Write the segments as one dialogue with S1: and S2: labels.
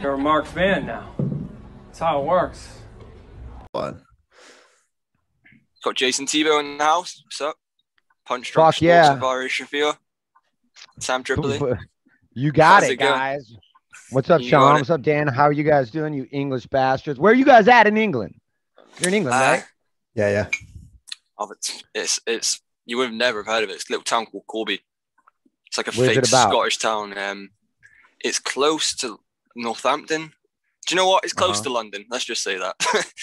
S1: You're a marked man now. That's how it works.
S2: Fun.
S3: Got Jason Tebow in the house. What's up? Punch Drunk
S4: Fuck yeah.
S3: with Irish Reviewer. Sam Tripoli.
S4: You got
S3: How's
S4: it,
S3: it going?
S4: guys. What's up,
S3: You
S4: Sean? What's up, Dan? How are you guys doing, you English bastards? Where are you guys at in England? You're in England,
S3: Uh,
S4: right?
S2: Yeah, yeah.
S3: of it. It's it's you would have never have heard of it. It's a little town called Corby. It's like a
S4: Where's
S3: fake
S4: it?
S3: Scottish town. Um, it's close to Northampton. Do you know what? It's close
S4: Uh-huh.
S3: to London. Let's just say that.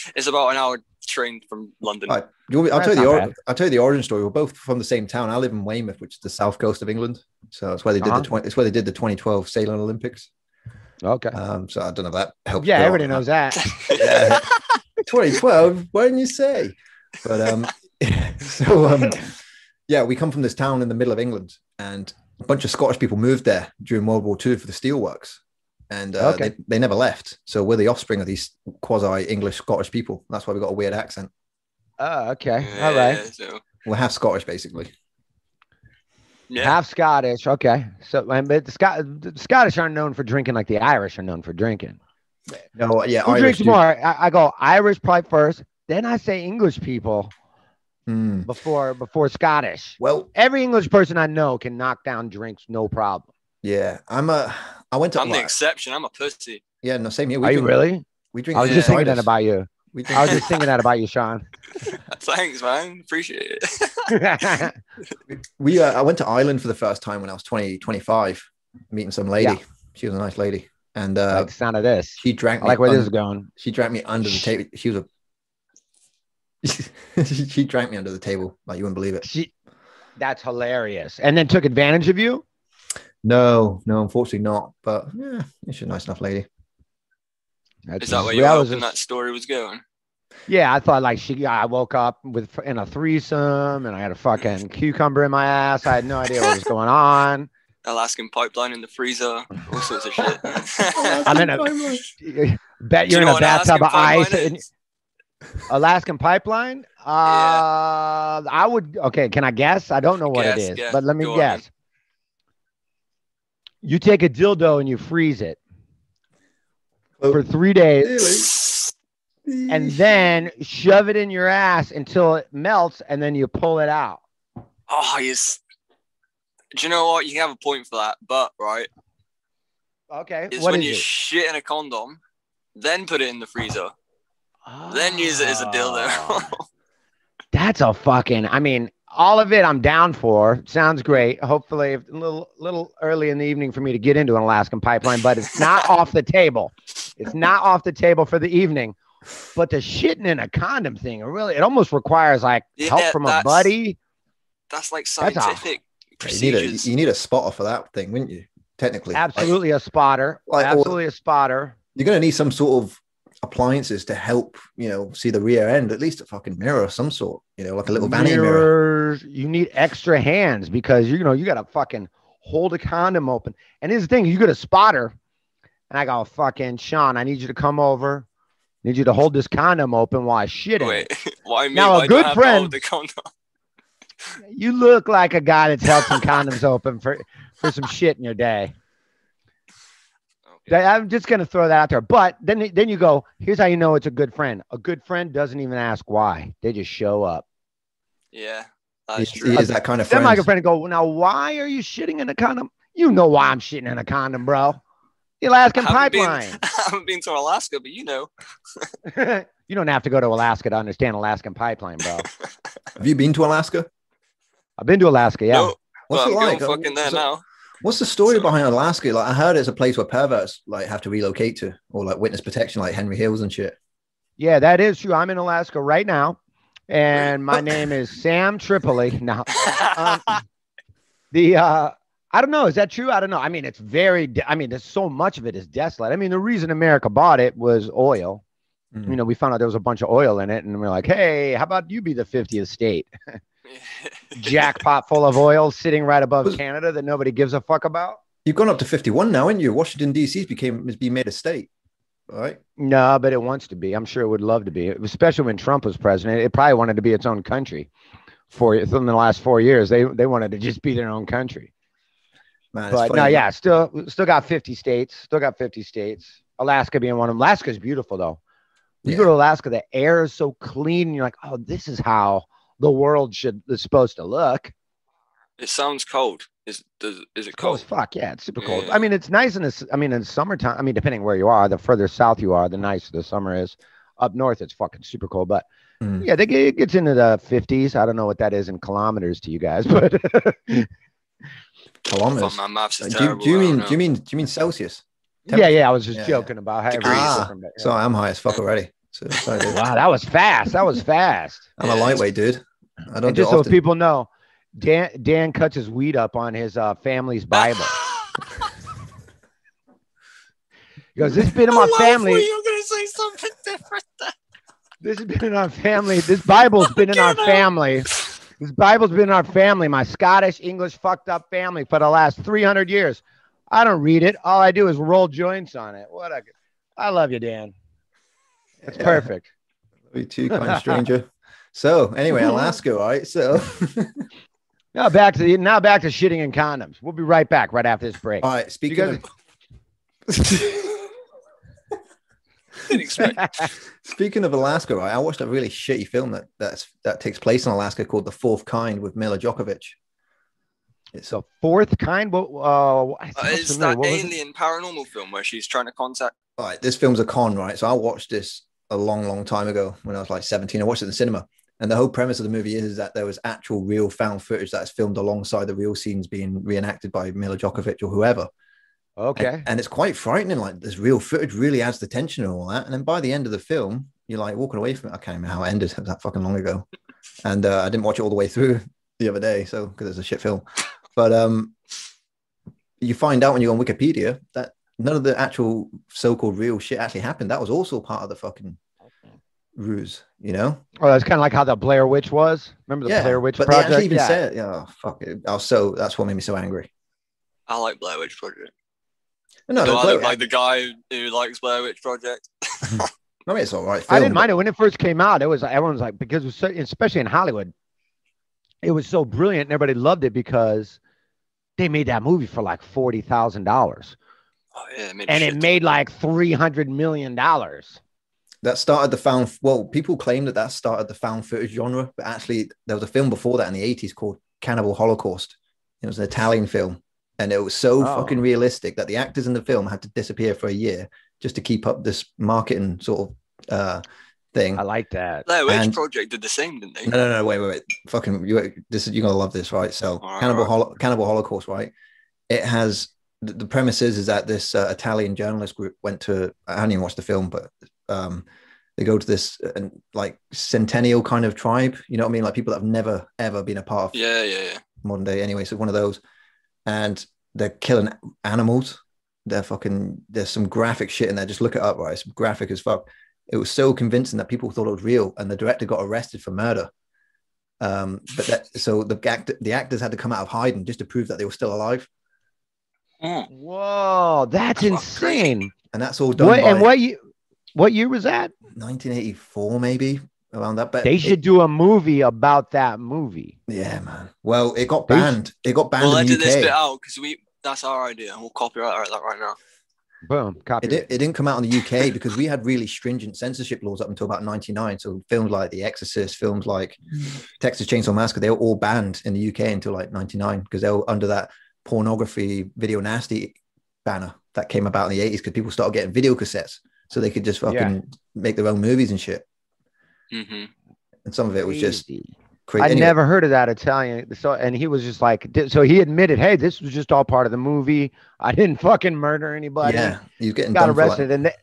S3: it's about an hour train from London.
S2: Right. You me- I'll tell you the or- I'll tell you the origin story. We're both from the same town. I live in Weymouth, which is the south coast of England. So it's where they did
S4: Uh-huh.
S2: the 20, it's where they did the 2012 sailing Olympics.
S4: Okay.
S2: Um, so I don't know if that helps.
S4: yeah,
S2: build
S4: everybody knows
S2: that.
S4: that.
S2: Yeah. 2012. Why didn't you say? But um, so um, yeah, we come from this town in the middle of England, and a bunch of Scottish people moved there during World War II for the steelworks, and uh,
S4: Okay.
S2: they, they never left. So we're the offspring of these quasi English Scottish people. That's why we got a weird accent.
S4: Oh, okay.
S3: Yeah,
S4: All right.
S3: So
S2: We're half Scottish, basically.
S3: yeah,
S4: Half Scottish. Okay. So, and- but the, Scot- the Scottish aren't known for drinking like the Irish are known for drinking.
S2: No, yeah,
S4: Who
S2: Irish
S4: drinks
S2: do-
S4: more? I, I go Irish probably first, then I say English people
S2: Hmm.
S4: before before Scottish.
S2: Well,
S4: Every English person I know can knock down drinks no problem.
S2: yeah, I'm a. I went to.
S3: I'm the exception. I'm a pussy.
S2: yeah, no, same here. We
S4: Are you
S2: drink,
S4: really?
S2: We drink.
S4: I was just thinking that about you.
S2: We drink,
S4: I was just thinking that about you, Sean.
S3: Thanks, man. Appreciate it.
S2: we. Uh, I went to Ireland for the first time when I was 20, 25, meeting some lady.
S4: Yeah.
S2: She was a nice lady, and uh,
S4: like the sound of this.
S2: she drank.
S4: I like where this is going.
S2: She drank me under the table. She was a. she, she drank me under the table like you wouldn't believe it.
S4: She, that's hilarious. And then took advantage of you.
S2: No, no, unfortunately not. But yeah, she's a nice enough lady.
S4: That's
S3: Is that where you
S4: that
S3: were
S4: was
S3: hoping that story was going?
S4: Yeah, I thought like she. I woke up with in a threesome, and I had a fucking cucumber in my ass. I had no idea what was going on.
S3: Alaskan pipeline in the freezer, all sorts of shit.
S4: I'm in a. Bet you're
S3: you
S4: in a bathtub
S3: Alaskan
S4: of ice.
S3: pipeline
S4: and- Alaskan pipeline. Uh, I would. Okay, can I guess? I don't know what
S3: Guess,
S4: it is,
S3: guess.
S4: but let me
S3: Go on,
S4: guess. You take a dildo and you freeze it oh. for three days, and then shove it in your ass until it melts, and then you pull it out.
S3: Oh, yes. Do you know what? You can have a point for that, but right,
S4: Okay,
S3: it's
S4: what
S3: when
S4: is
S3: you
S4: it?
S3: shit in a condom, then put it in the freezer, then use it as a dildo.
S4: Oh. That's a fucking. I mean, all of it. I'm down for. Sounds great. Hopefully, a little little early in the evening for me to get into an Alaskan pipeline, but it's not off the table. It's not off the table for the evening. But the shitting in a condom thing, really, it almost requires like help from a buddy.
S3: That's like
S4: That's a-
S3: scientific
S2: You need a
S3: procedures.
S2: you need a spotter for that thing, wouldn't you? Technically, Like,
S4: Absolutely a spotter.
S2: like, or-
S4: Absolutely a spotter.
S2: you're gonna need some sort of appliances to help you know see the rear end. At least a fucking mirror of some sort. You know, like a little vanity mirror.
S4: Mirrors. You need extra hands because you know you got to fucking hold a condom open. And here's the thing: you get a spotter, and I go, "Fucking Sean, I need you to come over. I Need you to hold this condom open while I shit in it."
S3: Wait, why me?
S4: Now, a
S3: Why do
S4: good
S3: have to hold
S4: friend-
S3: the condom?
S4: You look like a guy that's held some condoms open for for some shit in your day.
S3: Okay.
S4: I'm just gonna throw that out there. But then then you go, here's how you know it's a good friend. A good friend doesn't even ask why. They just show up.
S3: Yeah, that's true.
S2: he is that kind of
S4: Then
S2: friend.
S4: my good friend go, now why are you shitting in a condom? You know why I'm shitting in a condom, bro. The Alaskan
S3: I haven't been-
S4: pipeline.
S3: I haven't been to Alaska, but you know.
S4: you don't have to go to Alaska to understand Alaskan pipeline, bro.
S2: Have you been to Alaska?
S4: I've been to Alaska, yeah.
S3: No,
S2: What's
S3: but
S2: it
S3: I'm
S2: like?
S3: going fucking there
S2: So-
S3: now.
S2: What's the story
S3: So-
S2: behind Alaska? Like I heard it's a place where perverts like have to relocate to, or like witness protection, like Henry Hills and shit.
S4: Yeah, that is true. I'm in Alaska right now, and my name is Sam Tripoli. Now, um, the uh, I don't know. Is that true? I don't know. I mean, it's very. De- I mean, there's so much of it is desolate. I mean, the reason America bought it was oil.
S2: Mm.
S4: You know, we found out there was a bunch of oil in it, and we're like, hey, how about you be the 50th state? Jackpot full of oil sitting right above
S2: Was-
S4: Canada that nobody gives a fuck about.
S2: You've gone up to 51 now, haven't you? Washington D.C.'s became has been made a state, right?
S4: No, but it wants to be. I'm sure it would love to be, especially when Trump was president. It probably wanted to be its own country. For in the last four years, they they wanted to just be their own country.
S2: Man,
S4: But
S2: funny.
S4: no, yeah, still still got 50 states. Still got 50 states. Alaska being one of them. Alaska's beautiful though. You
S2: Yeah.
S4: go to Alaska, the air is so clean, and you're like, oh, this is how the world should is supposed to look.
S3: It sounds cold. Is does is it
S4: Cold as fuck. Yeah, it's super cold.
S3: Yeah.
S4: I mean, it's nice in this. I mean, in summertime. I mean, depending where you are, the further south you are, the nicer the summer is. Up north, it's fucking super cold. But
S2: Mm.
S4: yeah, they get, it gets into the 50s. I don't know what that is in kilometers to you guys, but
S2: Kilometers.
S3: Fuck, my maths is
S2: Do you,
S3: terrible.
S2: do you
S3: don't
S2: mean do you mean do you mean Celsius?
S4: yeah, yeah. I was just
S2: Yeah,
S4: joking about how
S3: Degrees.
S2: Ah,
S4: yeah.
S2: So I'm high as fuck already. So.
S4: Wow, that was fast. That was fast.
S2: I'm a lightweight, dude. I don't
S4: And
S2: do
S4: just
S2: it
S4: so
S2: often.
S4: people know, Dan Dan cuts his weed up on his uh, family's Bible. He goes, "This has been in my
S3: I
S4: family.
S3: thought you were gonna say something different.
S4: This has been in our family. This Bible's been in our
S3: out.
S4: family. This Bible's been in our family. My Scottish, English, fucked up family for the last 300 years. I don't read it. All I do is roll joints on it. What a, I love you, Dan. That's
S2: Yeah.
S4: perfect.
S2: You too, kind stranger. So anyway, Alaska, right? So
S4: Now back to the now back to shitting in condoms. We'll be right back right after this break.
S2: all right. Speaking
S4: guys-
S2: of speaking of Alaska, right? I watched a really shitty film that that's that takes place in Alaska called The Fourth Kind with Milla Jovovich. It's
S4: a fourth kind. What? Uh,
S3: Uh, it's
S4: familiar.
S3: that
S4: What was it?
S3: alien paranormal film where she's trying to contact.
S2: all right. This film's a con, right? So I watched this a long, long time ago when I was like 17. I watched it in the cinema. And the whole premise of the movie is, that there was actual real found footage that's filmed alongside the real scenes being reenacted by Milla Jovovich or whoever.
S4: Okay.
S2: And, and it's quite frightening. Like this real footage really adds the tension and all that. And then by the end of the film, you're like walking away from it. I can't remember how it ended. That fucking long ago. And uh, I didn't watch it all the way through the other day. So because it's a shit film. But um, you find out when you go on Wikipedia that none of the actual so-called real shit actually happened. That was also part of the fucking ruse, you know?
S4: Oh, that's kind of like how the Blair Witch was. Remember the Blair Witch
S2: but
S4: project?
S2: they actually even
S4: yeah.
S2: said, yeah, oh, fuck it. I was so that's what made me so angry.
S3: I like Blair Witch Project.
S2: No,
S3: Do
S2: the
S3: I
S2: Blair-
S3: look like the guy who likes Blair Witch Project?
S2: I mean, it's all right.
S4: I didn't mind it when it first came out. It was everyone was like because it was so, especially in Hollywood, it was so brilliant and everybody loved it because they made that movie for like forty thousand dollars
S3: Oh yeah,
S4: and it made like three hundred million dollars.
S2: That started the found well people claim that that started the found footage genre but actually there was a film before that in the 80s called cannibal holocaust it was an italian film and it was so
S4: Oh.
S2: fucking realistic that the actors in the film had to disappear for a year just to keep up this marketing sort of uh thing
S4: I like that.
S3: Blair Witch
S2: and-
S3: Project did the same, didn't they?
S2: no no no wait wait wait fucking you this is you're gonna love this right so
S3: All right,
S2: cannibal
S3: all right.
S2: Holo- cannibal holocaust right it has the, the premise is, is that this uh, italian journalist group went to i haven't even watched the film but um they go to this uh, like centennial kind of tribe you know what i mean like people that have never ever been a part of
S3: Yeah, yeah, yeah.
S2: modern day anyway so one of those and they're killing animals they're fucking there's some graphic shit in there just look it up right it's graphic as fuck it was so convincing that people thought it was real and the director got arrested for murder um but that so the act the actors had to come out of hiding just to prove that they were still alive
S3: Mm.
S4: Whoa, that's
S3: That's crazy.
S4: insane.
S2: and that's all done
S4: What
S2: by
S4: and what you what year was that?
S2: 1984 maybe around that but
S4: They
S2: it-
S4: should do a movie about that movie.
S2: yeah man well it got
S4: They-
S2: banned it got banned
S3: We'll
S2: in the
S3: edit this bit out because we that's our idea. And we'll copyright that right now.
S4: Boom, copy.
S2: It, it didn't come out in the UK because we had really stringent censorship laws up until about 99. So films like The Exorcist, films like mm. Texas Chainsaw Massacre, they were all banned in the UK until like 99 because they were under that pornography video nasty banner that came about in the 80s because people started getting video cassettes so they could just fucking
S4: Yeah.
S2: make their own movies and shit.
S3: hmm
S2: And some of it was just
S4: Crazy.
S2: crazy.
S4: I
S2: Anyway,
S4: never heard of that Italian. So, and he was just like, so he admitted, hey, this was just all part of the movie. I didn't fucking murder anybody.
S2: yeah, you're getting
S4: got
S2: done for, like-
S4: arrested, and they,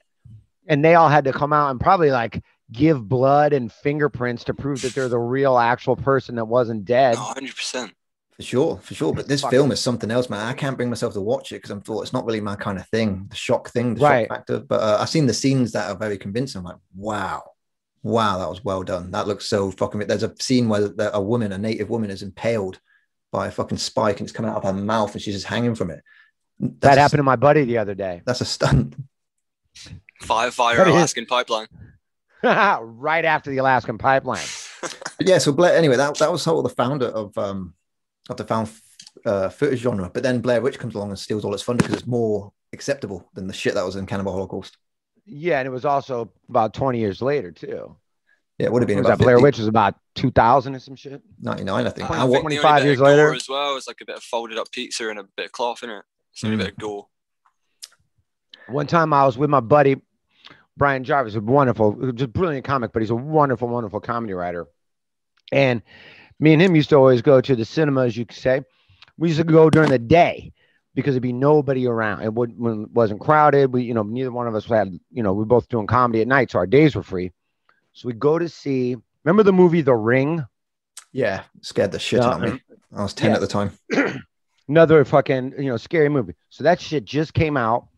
S4: and they all had to come out and probably like give blood and fingerprints to prove that they're the real actual person that wasn't dead.
S3: No, hundred percent.
S2: For sure, for sure. But this
S4: Fuck.
S2: film is something else, man. I can't bring myself to watch it because I'm thought it's not really my kind of thing, the shock thing, the
S4: Right.
S2: shock factor. But uh, I've seen the scenes that are very convincing. I'm like, wow, wow, that was well done. That looks so fucking. There's a scene where a woman, a native woman, is impaled by a fucking spike and it's coming out of her mouth and she's just hanging from it. That's
S4: that
S2: a-
S4: happened to my buddy the other day,
S2: That's a stunt.
S3: Fire, fire, Alaskan pipeline.
S4: right after the Alaskan pipeline.
S2: Yeah, so Blair. Anyway, that that was sort of the founder of um of the found uh, footage genre. But then Blair Witch comes along and steals all its thunder because it's more acceptable than the shit that was in Cannibal Holocaust.
S4: Yeah, and it was also about 20 years later too.
S2: Yeah, it would have been
S4: Was
S2: about
S4: that Blair Witch was about 2000 or some shit.
S2: 99, I think.
S3: I
S2: I
S3: think
S2: wa-
S3: the only
S4: 25 years later.
S3: as well is like a bit of folded up pizza and a bit of cloth in it. So
S2: Mm.
S3: a bit of gore.
S4: One time I was with my buddy Brian Jarvis, a wonderful, just brilliant comic, but he's a wonderful, wonderful comedy writer. And me and him used to always go to the cinema, as you could say. We used to go during the day because there'd be nobody around. It would, when it wasn't crowded. We, you know, neither one of us had, you know, we were both doing comedy at night, so our days were free. So we go to see. Remember the movie The Ring?
S2: yeah, scared the shit
S4: Yeah,
S2: out of me. Uh-huh. I was 10
S4: yeah.
S2: at the time.
S4: another fucking you know scary movie. So that shit just came out.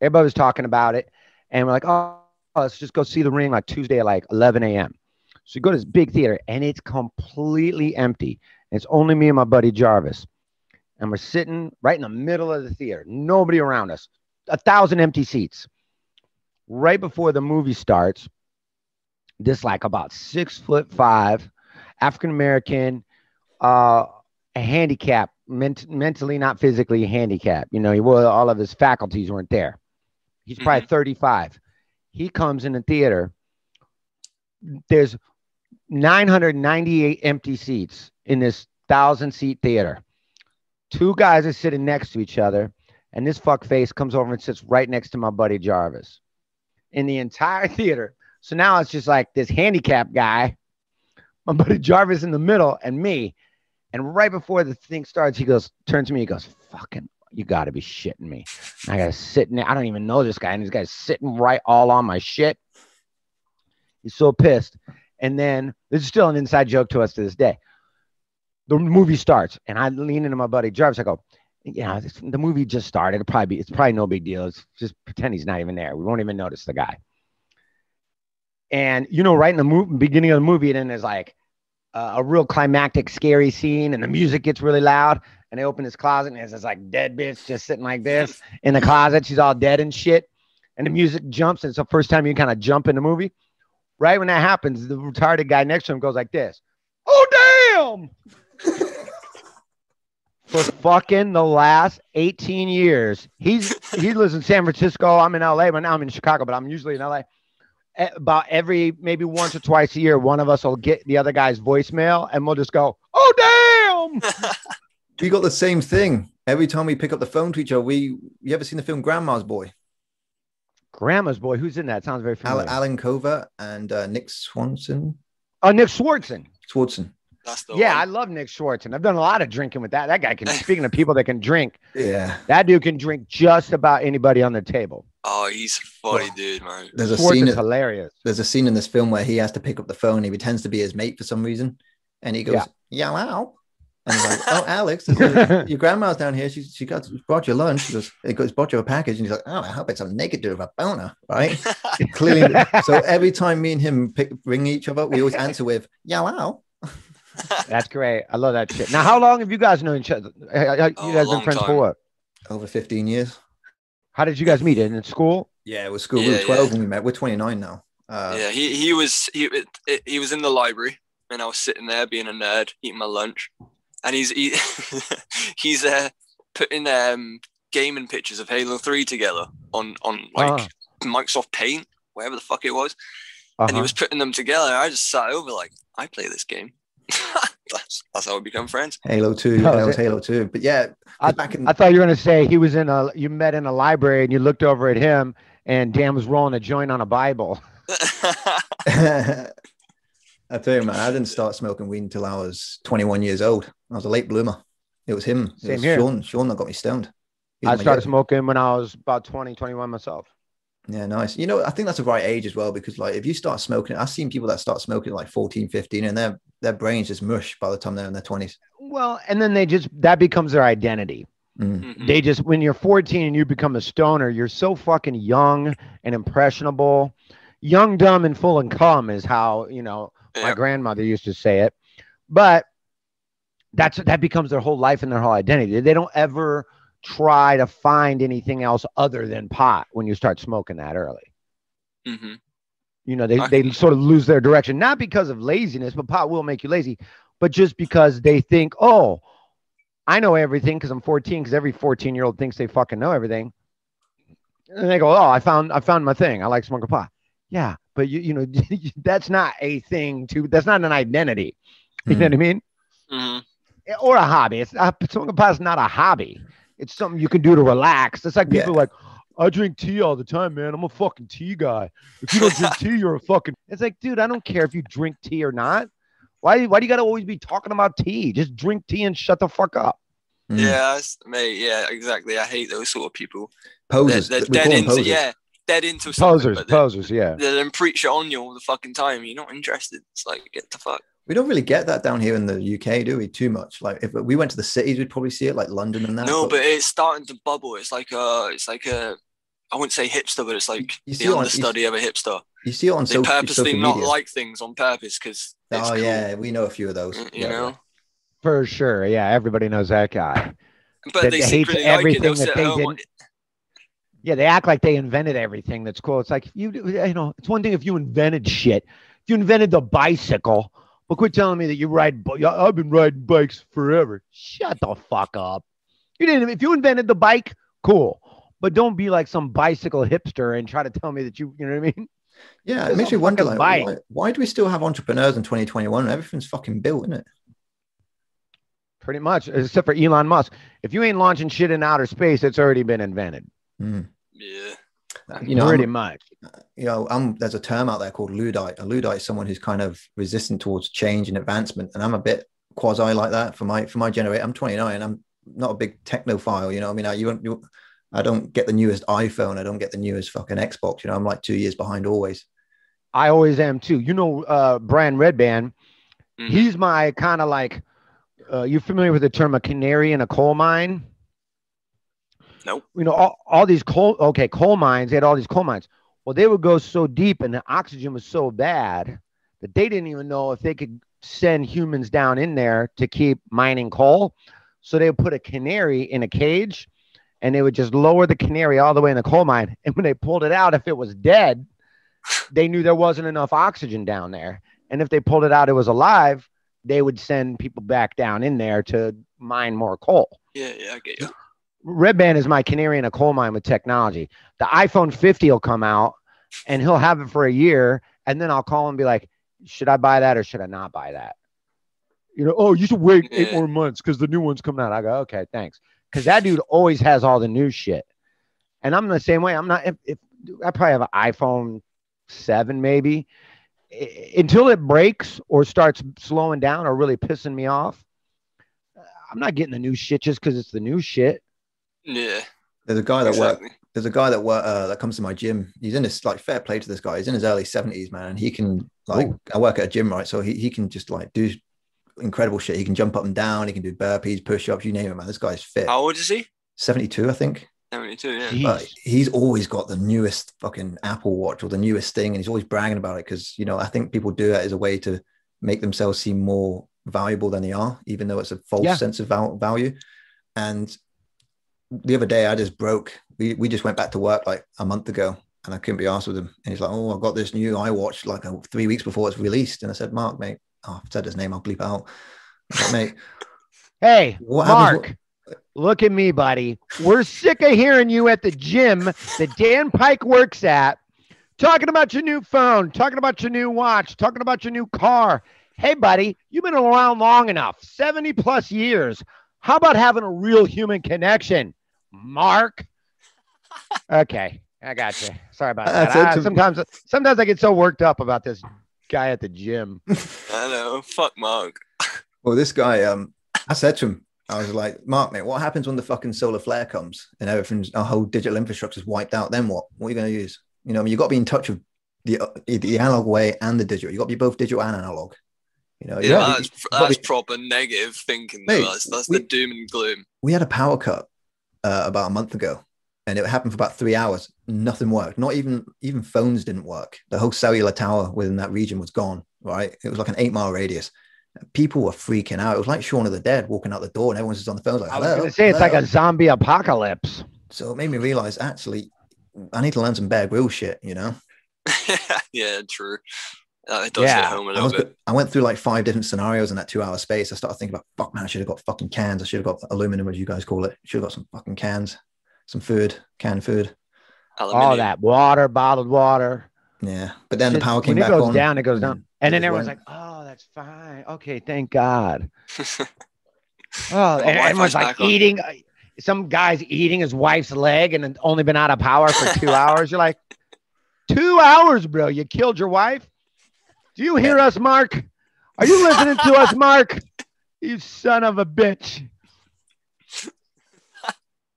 S4: Everybody was talking about it, and we're like, oh, let's just go see the ring like Tuesday at like 11 a.m. So we go to this big theater, and it's completely empty. It's only me and my buddy Jarvis, and we're sitting right in the middle of the theater. Nobody around us. A thousand empty seats. Right before the movie starts, this like about six foot five African American, uh, a handicap, ment- mentally, not physically handicapped. You know, he well, all of his faculties weren't there. He's probably 35. He comes in the theater. There's 998 empty seats in this thousand seat theater. Two guys are sitting next to each other, and this fuck face comes over and sits right next to my buddy Jarvis in the entire theater. So now it's just like this handicap guy, my buddy Jarvis in the middle, and me. And right before the thing starts, he goes, turns to me, he goes, fucking, you gotta be shitting me. And I gotta sit in. I don't even know this guy. And this guy's sitting right all on my shit. He's so pissed. And then this is still an inside joke to us to this day. The movie starts, and I lean into my buddy Jarvis. I go, yeah, the movie just started. It'll probably be, it's probably no big deal. It's just pretend he's not even there. We won't even notice the guy. And you know, right in the beginning of the movie, then there's like uh, a real climactic, scary scene, and the music gets really loud. And they open his closet, and there's this like dead bitch just sitting like this in the closet. She's all dead and shit. And the music jumps, and it's the first time you kind of jump in the movie. Right when that happens, the retarded guy next to him goes like this. Oh damn! For fucking the last 18 years, he's he lives in San Francisco. I'm in LA, but now I'm in Chicago, but I'm usually in LA about every maybe once or twice a year, one of us will get the other guy's voicemail and we'll just go, "Oh damn!"
S2: We got the same thing. Every time we pick up the phone to each other, we you ever seen the film Grandma's Boy?
S4: Grandma's boy, who's in that? Sounds very familiar.
S2: Allen Covert and uh, Nick Swanson.
S4: oh, Nick Swardson.
S2: Swardson.
S3: That's the
S4: Yeah, I love Nick Swardson. I've done a lot of drinking with that. That guy can. speaking of people that can drink,
S2: Yeah.
S4: that dude can drink just about anybody on the table.
S3: Oh, he's funny
S2: Well,
S3: dude, man.
S2: There's a
S4: Swartz
S2: scene.
S4: is hilarious.
S2: There's a scene in this film where he has to pick up the phone. He pretends to be his mate for some reason, and he goes,
S4: Yeah.
S2: "Yeah, wow." And he's like, "Oh, Alex, a- your grandma's down here. She she got brought you lunch." She goes, "It goes brought you a package," and he's like, "Oh, I hope it's a negative a boner, right?" Clearly, so every time me and him pick ring each other, we always answer with "Yeah, wow."
S4: That's great. I love that shit. Now, how long have you guys known each other? Uh, You
S3: Oh,
S4: guys been
S3: long
S4: friends for what?
S2: Over 15 years.
S4: How did you guys meet? In school?
S2: Yeah, it was school. we were 12
S3: yeah.
S2: when we met. We're 29 now. Uh,
S3: yeah, he he was he it, it, he was in the library, and I was sitting there being a nerd, eating my lunch, and he's he, he's uh, putting um gaming pictures of Halo Three together on on like
S4: Ah.
S3: Microsoft Paint, whatever the fuck it was, and he
S4: Uh-huh.
S3: was putting them together. And I just sat over like I play this game. that's that's how we become friends.
S2: Halo 2.
S4: Oh,
S2: was
S4: it?
S2: Halo 2. But yeah,
S4: I-
S2: back in
S4: I thought you were gonna say he was in a. You met in a library and you looked over at him, and Dan was rolling a joint on a Bible.
S2: I tell you, man, I didn't start smoking weed until I was 21 years old. I was a late bloomer. It was him. It
S4: Same
S2: was
S4: here.
S2: Sean. Sean that got me stoned. He
S4: I started
S2: guy.
S4: smoking when I was about 20, 21 myself.
S2: Yeah, nice. You know, I think that's the right age as well because, like, if you start smoking, I've seen people that start smoking at like 14, 15, and their their brains just mush by the time they're in their 20s.
S4: Well, and then they just that becomes their identity.
S2: Mm.
S3: Mhm.
S4: They just when you're 14 and you become a stoner, you're so fucking young and impressionable. Young, dumb, and full and cum is how you know my grandmother used to say it. But that's that becomes their whole life and their whole identity. They don't ever try to find anything else other than pot when you start smoking that early.
S3: Mhm.
S4: You know, they, they sort of lose their direction, not because of laziness, but pot will make you lazy, but just because they think, oh, I know everything because I'm 14, because every 14 year old thinks they fucking know everything. And they go, "Oh, I found I found my thing. I like smoking pot." Yeah, but you you know that's not a thing to. That's not an identity. You know
S2: Mm.
S4: what I mean?
S3: Mhm.
S4: Or a hobby. It's not, smoking pot is not a hobby. It's something you can do to relax. It's like people
S2: Yeah.
S4: like, I drink tea all the time, man. I'm a fucking tea guy. If you don't drink tea, you're a fucking. It's like, dude, I don't care if you drink tea or not. Why? Why do you got to always be talking about tea? Just drink tea and shut the fuck up.
S2: Mm.
S3: Yeah, mate. Yeah, exactly. I hate those sort of people. They're,
S2: Posers.
S3: they're dead into
S2: posers.
S3: yeah, dead into something.
S4: Posers,
S3: but they-
S4: posers, yeah.
S3: they then preach it on you all the fucking time. You're not interested. It's like get the fuck.
S2: We don't really get that down here in the UK, do we? Too much. Like if we went to the cities, we'd probably see it, like London and that.
S3: No, but it's starting to bubble. It's like a, it's like a. I wouldn't say hipster, but it's like
S2: you see
S3: the
S2: it on- you
S3: understudy of a hipster.
S2: you see it on
S3: They
S2: social,
S3: purposely
S2: social
S3: not like things on purpose because
S2: oh yeah, we know a few of those.
S3: Uh, you
S2: Yeah,
S3: know.
S4: For sure. Yeah, everybody knows that guy.
S3: But
S4: That
S3: they
S4: hates
S3: secretly like it.
S4: everything
S3: They'll
S4: that
S3: sit
S4: they
S3: at home.
S4: didn't- Yeah, they act like they invented everything that's cool. It's like if you you know, it's one thing if you invented shit. If you invented the bicycle, but quit telling me that you ride. I've been riding bikes forever. Shut the fuck up. You didn't. If you invented the bike, cool. But don't be like some bicycle hipster and try to tell me that you. You know what I mean?
S2: Yeah, it makes me wonder, like, why, why do we still have entrepreneurs in 2021? Everything's fucking built, isn't it?
S4: Pretty much, except for Elon Musk. If you ain't launching shit in outer space, it's already been invented.
S2: Mm.
S3: Yeah.
S2: You know,
S4: pretty
S2: I'm-
S4: much.
S2: you know, I'm, there's a term out there called Luddite. A Luddite is someone who's kind of resistant towards change and advancement, and I'm a bit quasi like that for my for my generation. I'm 29. I'm not a big technophile. You know, I mean, I, you, don't- you, I don't get the newest iPhone. I don't get the newest fucking Xbox. You know, I'm like two years behind always.
S4: I always am too. You know, uh, Brian Redban.
S3: Mhm.
S4: He's my kind of like. Uh, you familiar with the term a canary in a coal mine?
S3: Nope.
S4: You know, all, all these coal. Okay, coal mines. They had all these coal mines. Well, they would go so deep, and the oxygen was so bad that they didn't even know if they could send humans down in there to keep mining coal. So they would put a canary in a cage, and they would just lower the canary all the way in the coal mine. And when they pulled it out, if it was dead, they knew there wasn't enough oxygen down there. And if they pulled it out, it was alive, they would send people back down in there to mine more coal.
S3: Yeah, yeah, I get you.
S4: Redban is my canary in a coal mine with technology. The iPhone 50 will come out and he'll have it for a year. And then I'll call him and be like, should I buy that or should I not buy that? You know, oh, you should wait eight more months because the new one's coming out. I go, okay, thanks. Because that dude always has all the new shit. And I'm the same way. I'm not, if, if I probably have an iPhone 7 maybe I- until it breaks or starts slowing down or really pissing me off. I'm not getting the new shit just because it's the new shit.
S3: Yeah,
S2: There's a guy that work.
S3: exactly.
S2: There's a guy that work uh, that comes to my gym. He's in his like fair play to this guy. He's in his early 70s, man, and he can like
S4: Ooh.
S2: I work at a gym, right? So he, he can just like do incredible shit. He can jump up and down. He can do burpees, push ups, you name it, man. This guy's fit.
S3: How old is he?
S2: 72, I think.
S3: 72, yeah.
S4: Jeez.
S2: But he's always got the newest fucking Apple Watch or the newest thing, and he's always bragging about it because you know I think people do that as a way to make themselves seem more valuable than they are, even though it's a false
S4: Yeah.
S2: sense of val- value. And the other day, I just broke. We we just went back to work like a month ago, and I couldn't be asked with him. And he's like, "Oh, I've got this new iWatch like uh, three weeks before it's released." And I said, "Mark, mate, oh, I've said his name. I'll bleep out." I mate,
S4: Hey,
S2: happens?
S4: Mark, look at me, buddy. We're sick of hearing you at the gym that Dan Pike works at, talking about your new phone, talking about your new watch, talking about your new car. Hey, buddy, you've been around long enough 70 plus years. How about having a real human connection, Mark? Okay, I got you. Sorry about that. I- sometimes, sometimes I get so worked up about this guy at the gym.
S3: I know. Fuck Mark.
S2: Well, this guy, um, I said to him, I was like, Mark, mate, what happens when the fucking solar flare comes and everything's our whole digital infrastructure is wiped out? Then what? What are you going to use? You know, I mean, you got to be in touch with the uh, the analog way and the digital. You've got to be both digital and analog. You know,
S3: Yeah,
S2: gotta be-
S3: that's, that's
S2: be-
S3: proper negative thinking.
S2: Mate,
S3: though. That's, that's
S2: we-
S3: the doom and gloom.
S2: we had a power cut uh, about a month ago, and it happened for about three hours. Nothing worked. Not even even phones didn't work. The whole cellular tower within that region was gone. Right, it was like an eight mile radius. People were freaking out. It was like Shaun of the Dead walking out the door, and everyone's just on the phone like,
S4: I was
S2: "Hello."
S4: going to say it's like a zombie apocalypse.
S2: So it made me realize actually I need to learn some Bear Grill shit, you know.
S3: yeah, true. Uh, it does hit
S4: Yeah.
S3: home a
S2: I,
S3: little
S2: was,
S3: bit.
S2: I went through like five different scenarios in that two hour space. I started thinking about fuck man, I should have got fucking cans. I should have got aluminum, as you guys call it. Should have got some fucking cans, some food, canned food.
S4: all that water, bottled water.
S2: Yeah, but then the power came
S4: when
S2: back
S4: it goes
S2: on.
S4: down, it goes down.
S2: then
S4: And then
S2: it
S4: everyone's like, "Oh, that's fine. Okay, thank God." Oh,
S3: My
S4: and
S3: Wi-Fi's
S4: everyone's like
S3: back on.
S4: eating. uh, Some guy's eating his wife's leg and only been out of power for two hours. You're like, two hours, bro. You killed your wife. Do you hear us, Mark? Are you listening to us, Mark? You son of a bitch.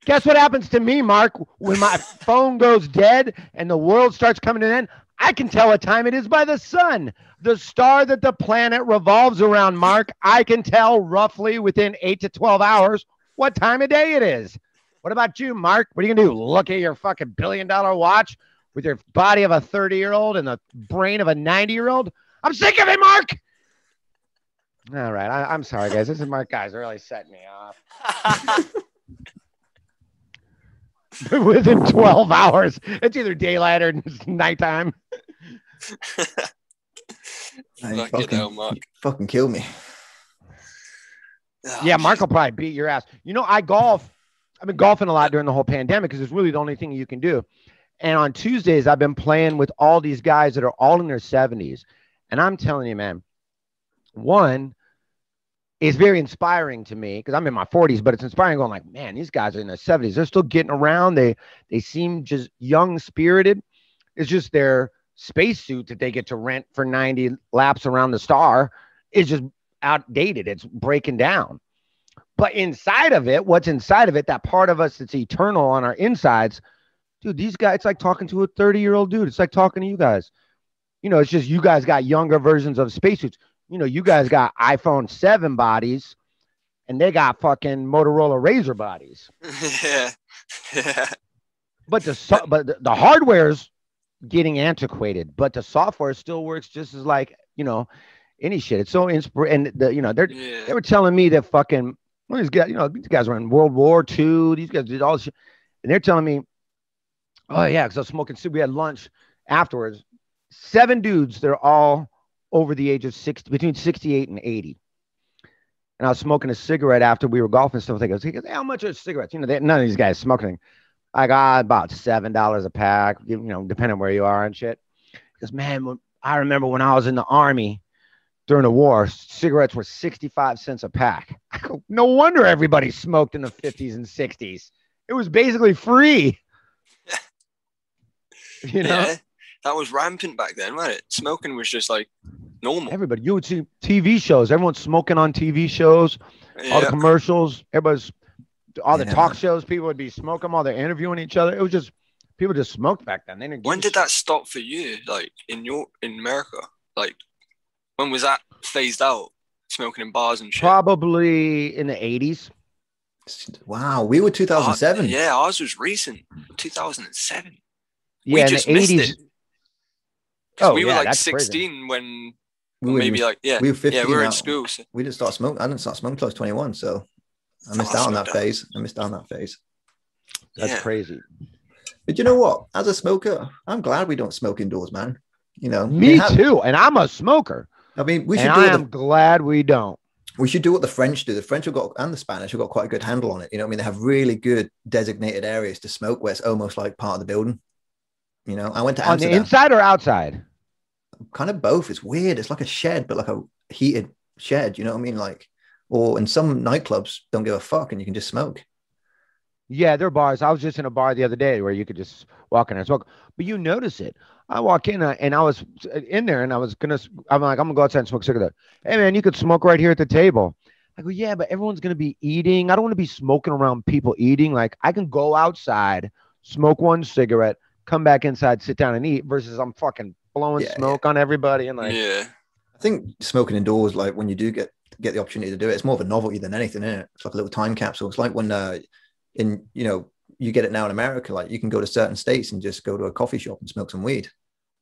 S4: Guess what happens to me, Mark? When my phone goes dead and the world starts coming to an end, I can tell what time it is by the sun. The star that the planet revolves around, Mark, I can tell roughly within eight to 12 hours what time of day it is. What about you, Mark? What are you going to do? Look at your fucking billion dollar watch with your body of a 30 year old and the brain of a 90 year old? I'm sick of it, Mark. All right. I, I'm sorry, guys. This is Mark, guys. Really setting me off. within 12 hours. It's either daylight or it's nighttime.
S2: "Hey,
S3: Fucking
S2: fucking,
S3: hell, Mark.
S2: fucking kill me.
S3: Oh,
S4: Yeah, Mark will probably beat your ass. You know, I golf. I've been golfing a lot during the whole pandemic because it's really the only thing you can do. And on Tuesdays, I've been playing with all these guys that are all in their 70s. And I'm telling you, man, one is very inspiring to me because I'm in my 40s, but it's inspiring going like, man, these guys are in their 70s. They're still getting around. They they seem just young spirited. It's just their spacesuit that they get to rent for 90 laps around the star is just outdated. It's breaking down. But inside of it, what's inside of it, that part of us that's eternal on our insides, dude, these guys, it's like talking to a 30 year old dude. It's like talking to you guys. You know, it's just you guys got younger versions of spacesuits. You know, you guys got iPhone 7 bodies and they got fucking Motorola RAZR bodies.
S3: yeah. Yeah.
S4: But the but the, the hardware's getting antiquated, but the software still works just as like, you know, any shit. It's so inspir and the you know, they're
S3: Yeah.
S4: they were telling me that fucking well, these guys, you know, these guys were in World War II. These guys did all this shit. And they're telling me, oh, yeah, because I was smoking, we had lunch afterwards. Seven dudes, they're all over the age of 60, between 68 and 80. And I was smoking a cigarette after we were golfing and stuff. They goes, he goes, how much are cigarettes? You know, they, none of these guys smoking. I got ah, about $7 a pack, you know, depending where you are and shit. Because, man, when, I remember when I was in the army, during the war, cigarettes were 65 cents a pack. I go, no wonder everybody smoked in the 50s and 60s. It was basically free. you know.
S3: That was rampant back then, wasn't it? Smoking was just like normal.
S4: everybody, you would see TV shows, everyone's smoking on TV shows, all the
S3: Yeah.
S4: commercials, everybody's, all the
S2: Yeah.
S4: talk shows, people would be smoking while they're interviewing each other. It was just, people just smoked back then. They didn't
S3: When
S4: a
S3: did
S4: shit.
S3: that stop for you? Like in your in America? Like when was that phased out? Smoking in bars and shit.
S4: Probably in the 80s.
S2: Wow, we were 2007.
S3: Uh, yeah, ours was recent, 2007.
S4: Yeah,
S3: we
S4: in
S3: just
S4: the
S3: missed
S4: 80s.
S3: It. 'Cause
S4: Oh,
S3: we were like
S4: that's crazy.
S3: 16 when
S2: we were,
S3: maybe like yeah,
S2: we were 15
S3: yeah, we were in
S2: uh,
S3: school. So,
S2: we didn't start smoking. I didn't start smoking until I was 21, so I missed
S3: Oh,
S2: out on that
S3: smoked out.
S2: phase. I missed out on that phase.
S4: That's
S3: yeah.
S4: crazy.
S2: But you know what? As a smoker, I'm glad we don't smoke indoors, man. You know,
S4: Me
S2: we have-
S4: too. And I'm a smoker.
S2: I mean, we should
S4: and
S2: do
S4: I
S2: what
S4: am
S2: the,
S4: glad we don't.
S2: we should do what the French do. The French have got and the Spanish have got quite a good handle on it. You know, what I mean, they have really good designated areas to smoke where it's almost like part of the building. You know, I went to
S4: On the inside or outside?
S2: Kind of both. It's weird. It's like a shed, but like a heated shed. You know what I mean? Like, or in some nightclubs, don't give a fuck, and you can just smoke.
S4: Yeah, there are bars. I was just in a bar the other day where you could just walk in and smoke. But you notice it. I walk in uh, and I was in there and I was gonna. I'm like, I'm gonna go outside and smoke a cigarette. Hey man, you could smoke right here at the table. I go, yeah, but everyone's gonna be eating. I don't want to be smoking around people eating. Like I can go outside, smoke one cigarette, come back inside, sit down and eat. Versus I'm fucking blowing
S2: Yeah,
S4: smoke on everybody and like,
S3: yeah,
S2: I think smoking indoors, like when you do get get the opportunity to do it, it's more of a novelty than anything, is it? It's like a little time capsule. It's like when uh, in you know you get it now in America, like you can go to certain states and just go to a coffee shop and smoke some weed.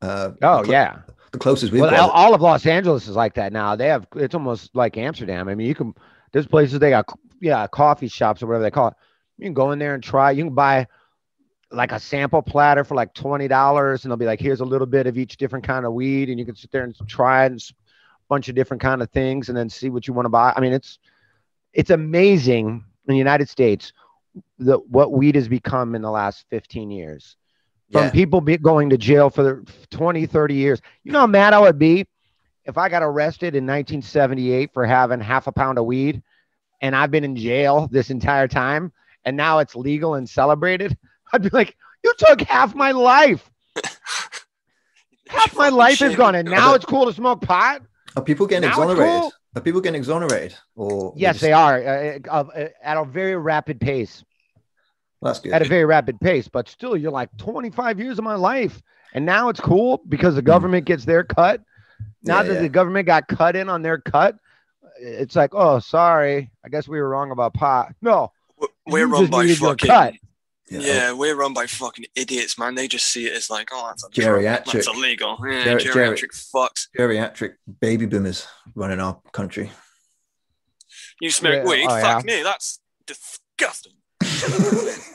S2: Uh,
S4: oh
S2: cl-
S4: yeah.
S2: the closest we've
S4: well,
S2: got.
S4: all, all of Los Angeles is like that now. They have it's almost like Amsterdam. I mean, you can there's places they got yeah coffee shops or whatever they call it. You can go in there and try. You can buy like a sample platter for like twenty dollars, and they'll be like, here's a little bit of each different kind of weed, and you can sit there and try it and s- bunch of different kind of things, and then see what you want to buy. I mean, it's it's amazing in the United States the what weed has become in the last 15 years. from
S2: Yeah.
S4: people be going to jail for the 20, 30 years. You know how mad I would be if I got arrested in 1978 for having half a pound of weed and I've been in jail this entire time and now it's legal and celebrated. I'd be like, you took half my life. Half my life is gone and now it's cool to smoke pot.
S2: Are people getting
S4: Now
S2: exonerated?
S4: cool.
S2: Are people getting exonerated? Or
S4: Yes,
S2: just-
S4: they are uh, uh, uh, at a very rapid pace.
S2: That's good.
S4: at a very rapid pace, but still, you're like 25 years of my life. And now it's cool because the government gets their cut. Now
S2: Yeah,
S4: that
S2: yeah.
S4: the government got cut in on their cut, it's like, oh, sorry. I guess we were wrong about pot. No,
S3: We're- We're
S4: you
S3: run
S4: just
S3: by
S4: needed your
S3: fucking
S4: cut.
S2: Yeah.
S3: yeah. we're run by fucking idiots, man. They just see it as like, oh, that's a
S2: Geriatric.
S3: That's illegal. Yeah,
S2: Geri- geri-
S3: geriatric fucks.
S2: Geriatric baby boomers running our country.
S3: You smoke
S4: Yeah,
S3: weed?
S4: oh,
S3: Fuck
S4: yeah.
S3: me, that's disgusting.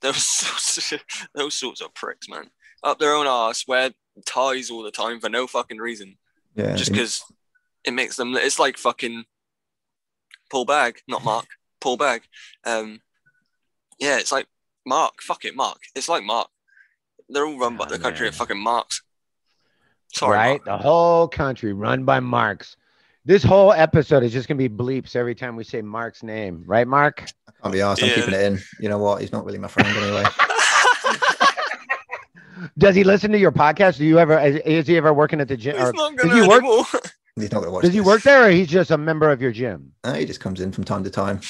S3: Those those sorts of pricks, man. Up their own arse, wear ties all the time for no fucking reason.
S2: yeah.
S3: Just because it makes them. It's like fucking Paul Bag, not Mark. Paul Bag. Um, yeah, it's like Mark. Fuck it, Mark. It's like Mark. They're all run by
S4: Oh,
S3: the country
S4: man.
S3: at fucking Marks. Sorry,
S4: right?
S3: Mark.
S4: The whole country run by Marks. This whole episode is just going to be bleeps every time we say Mark's name. Right, Mark?
S2: I can't be asked. I'm
S3: Yeah.
S2: keeping it in. You know what? He's not really my friend anyway.
S4: Does he listen to your podcast? Do you ever, is, is he ever working at the gym?
S3: He's
S4: Or,
S3: not
S4: does
S3: gonna
S4: he work?
S2: He's not going to watch.
S4: Does he work there or he's just a member of your gym?
S2: Uh, he just comes in from time to time.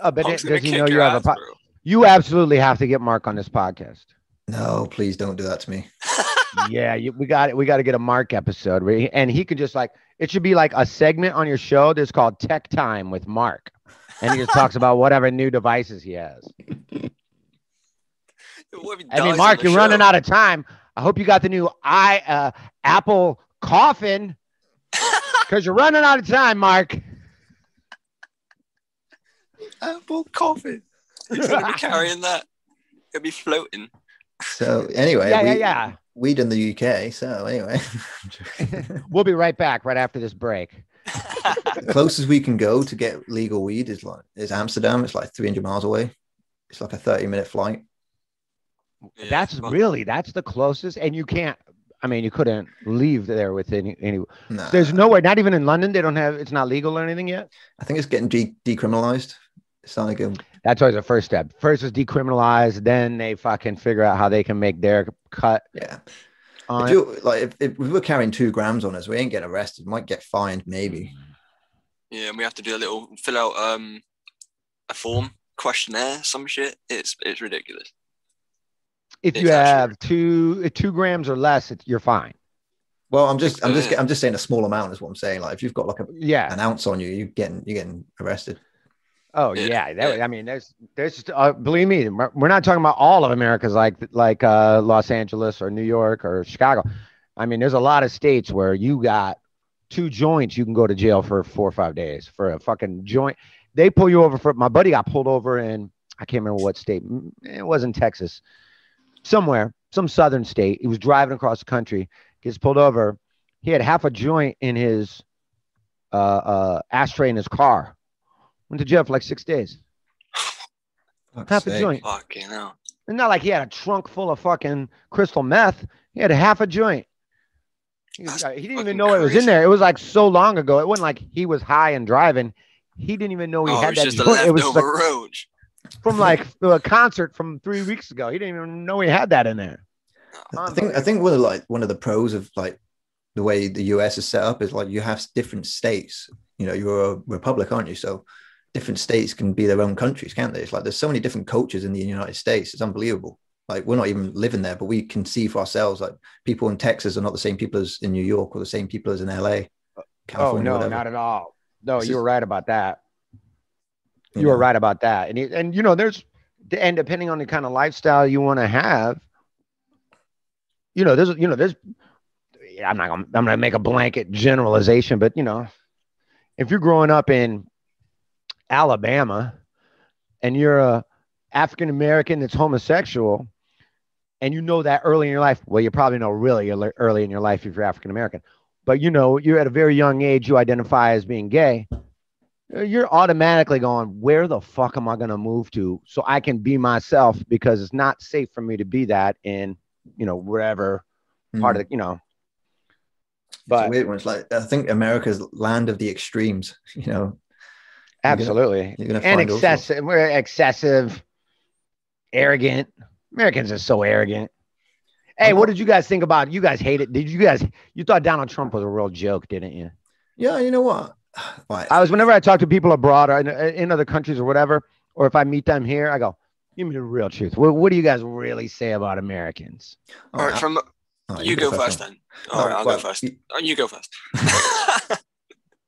S4: Uh, but
S3: Punk's
S4: it- does he know you have a
S3: ass,
S4: po-
S3: bro.
S4: You absolutely have to get Mark on this podcast.
S2: No, please don't do that to me.
S4: yeah, you, we got it. We got to get a Mark episode, where he, and he could just like it should be like a segment on your show that's called Tech Time with Mark, and he just talks about whatever new devices he has.
S3: What if he
S4: I mean, Mark, you're running out of time. I hope you got the new i uh, Apple coffin because you're running out of time, Mark.
S3: Apple coffee. He's gonna be carrying that. He'll be floating.
S2: So anyway,
S4: Yeah,
S2: we,
S4: yeah, yeah.
S2: Weed in the UK. So anyway,
S4: We'll be right back right after this break.
S2: the closest we can go to get legal weed is like is Amsterdam. It's like 300 miles away. It's like a 30 minute flight.
S3: Yeah,
S4: That's
S3: fuck.
S4: really that's the closest, and you can't. I mean, you couldn't leave there with any. any
S2: Nah,
S4: there's nowhere, not even in London. They don't have. It's not legal or anything yet.
S2: I think it's getting de- decriminalized. It's starting to go.
S4: That's always the first step. First is decriminalize, then they fucking figure out how they can make their cut
S2: Yeah.
S4: on
S2: If you like, if, if we were carrying two grams on us, we ain't getting arrested. Might get fined, maybe.
S3: Yeah, and we have to do a little fill out um a form questionnaire, some shit. It's it's ridiculous.
S4: If you
S3: It's actually-
S4: have two two grams or less, it's, you're fine.
S2: Well, I'm just, I'm just, I'm just saying a small amount is what I'm saying. Like, if you've got like a,
S4: Yeah.
S2: an ounce on you, you getting, you're getting arrested.
S4: Oh
S3: Yeah.
S4: That. I mean, there's there's uh, believe me, we're not talking about all of America's like like uh, Los Angeles or New York or Chicago. I mean, there's a lot of states where you got two joints, you can go to jail for four or five days for a fucking joint. They pull you over for my buddy got pulled over in I can't remember what state. It wasn't Texas, somewhere, some southern state. He was driving across the country, gets pulled over. He had half a joint in his uh, uh, ashtray in his car. Went to jail for like six days.
S2: Fuck's
S4: Half a joint.
S3: Fucking hell.
S4: It's not like he had a trunk full of fucking crystal meth. He had half a joint. He, was- he didn't even
S3: fucking
S4: know it was in there. It was like so long ago. It wasn't like he was high and driving. He didn't even know he
S3: Oh,
S4: had
S3: it's
S4: that
S3: just a
S4: joint. It was
S3: leftover
S4: like
S3: roach.
S4: from like a concert from three weeks ago. He didn't even know he had that in there.
S2: I think I think one of like one of the pros of like the way the US is set up is like you have different states. You know, you're a republic, aren't you? So different states can be their own countries, can't they? It's like there's so many different cultures in the United States. It's unbelievable. Like we're not even living there, but we can see for ourselves. Like people in Texas are not the same people as in New York or the same people as in LA.
S4: Oh no,
S2: whatever.
S4: not at all. No,
S2: It's
S4: you were right about that.
S2: You
S4: You were right about that. And and you know, there's and depending on the kind of lifestyle you want to have, you know, there's you know, there's I'm not gonna I'm gonna make a blanket generalization, but you know, if you're growing up in Alabama and you're a African American that's homosexual, and you know that early in your life, well, you probably know really early- in your life if you're African American, but you know, you're at a very young age, you identify as being gay. Uh, you're automatically going, where the fuck am I going to move to so I can be myself because it's not safe for me to be that in, you know, wherever part of hmm. the, you know.
S2: It's
S4: But
S2: weird one. It's like I think America's land of the extremes. You know, You're gonna-
S4: absolutely.
S2: you're gonna
S4: And
S2: find all
S4: excessive. We're excessive, arrogant. Americans are so arrogant. Hey, what did you guys think about? You guys hate it. Did you guys? You thought Donald Trump was a real joke, didn't you?
S2: Yeah, you know what? Right.
S4: I was whenever I talk to people abroad or in, in other countries or whatever, or if I meet them here, I go, "Give me the real truth. What, what do you guys really say about Americans?"
S3: All right, oh, from
S2: all right, oh,
S3: you go first
S2: then.
S3: then. All right, I'll
S2: well,
S3: go first.
S2: you-
S3: Oh, you go first.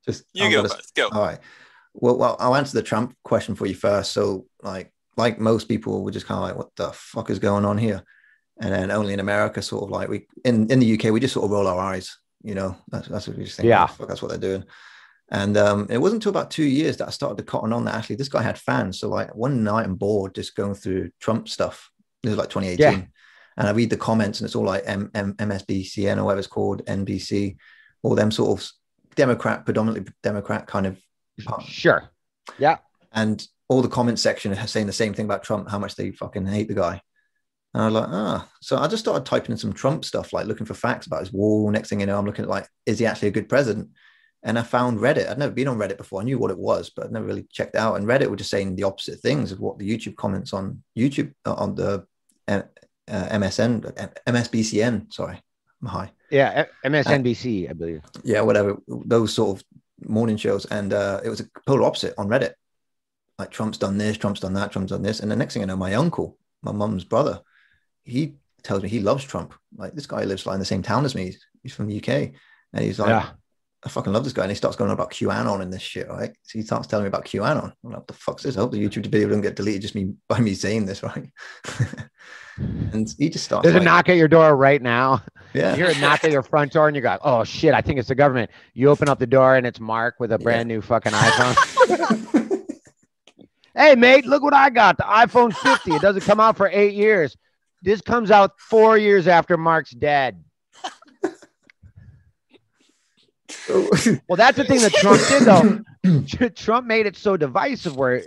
S2: Just
S3: you
S2: I'm
S3: go
S2: gonna-
S3: first. Go.
S2: All right. Well, well, I'll answer the Trump question for you first. So, like, like most people, we're just kind of like, "What the fuck is going on here?" And then only in America, sort of like we in in the UK, we just sort of roll our eyes. You know, that's that's what we just think.
S4: Yeah.
S2: "Oh, fuck, that's what they're doing. And um, it wasn't until about two years that I started to cotton on that actually this guy had fans. So like one night I'm bored just going through Trump stuff. This was like 2018.
S4: Yeah.
S2: And I read the comments and it's all like M- M- MSBCN or whatever it's called, NBC, all them sort of Democrat, predominantly Democrat kind of
S4: Sure. Yeah.
S2: And all the comment section are saying the same thing about Trump, how much they fucking hate the guy. And I was like, ah, so I just started typing in some Trump stuff, like looking for facts about his wall. Next thing you know, I'm looking at like, is he actually a good president? And I found Reddit. I'd never been on Reddit before. I knew what it was, but I'd never really checked out. And Reddit were just saying the opposite things of what the YouTube comments on YouTube uh, on the uh, uh, MSN, uh, MSBCN. Sorry, I'm high.
S4: Yeah. MSNBC, I believe.
S2: yeah, whatever, those sort of morning shows. And uh, it was a polar opposite on Reddit. Like Trump's done this, Trump's done that, Trump's done this. And the next thing I know, my uncle, my mum's brother, he tells me he loves Trump. Like this guy lives like in the same town as me. He's, from the UK. And he's like,
S4: yeah.
S2: I fucking love this guy. And he starts going on about QAnon and this shit, right? So he starts telling me about QAnon. I'm like, what the fuck's this? I hope the YouTube video doesn't get deleted just me by me saying this, right? and he just starts
S4: There's
S2: like,
S4: a knock at your door right now.
S2: yeah.
S4: You hear a knock at your front door and you go, oh shit, I think it's the government. You open up the door and it's Mark with a brand new fucking iPhone. hey, mate, look what I got the iPhone 50. It doesn't come out for eight years. This comes out four years after Mark's dead. Well, that's the thing that Trump did, though. Trump made it so divisive where,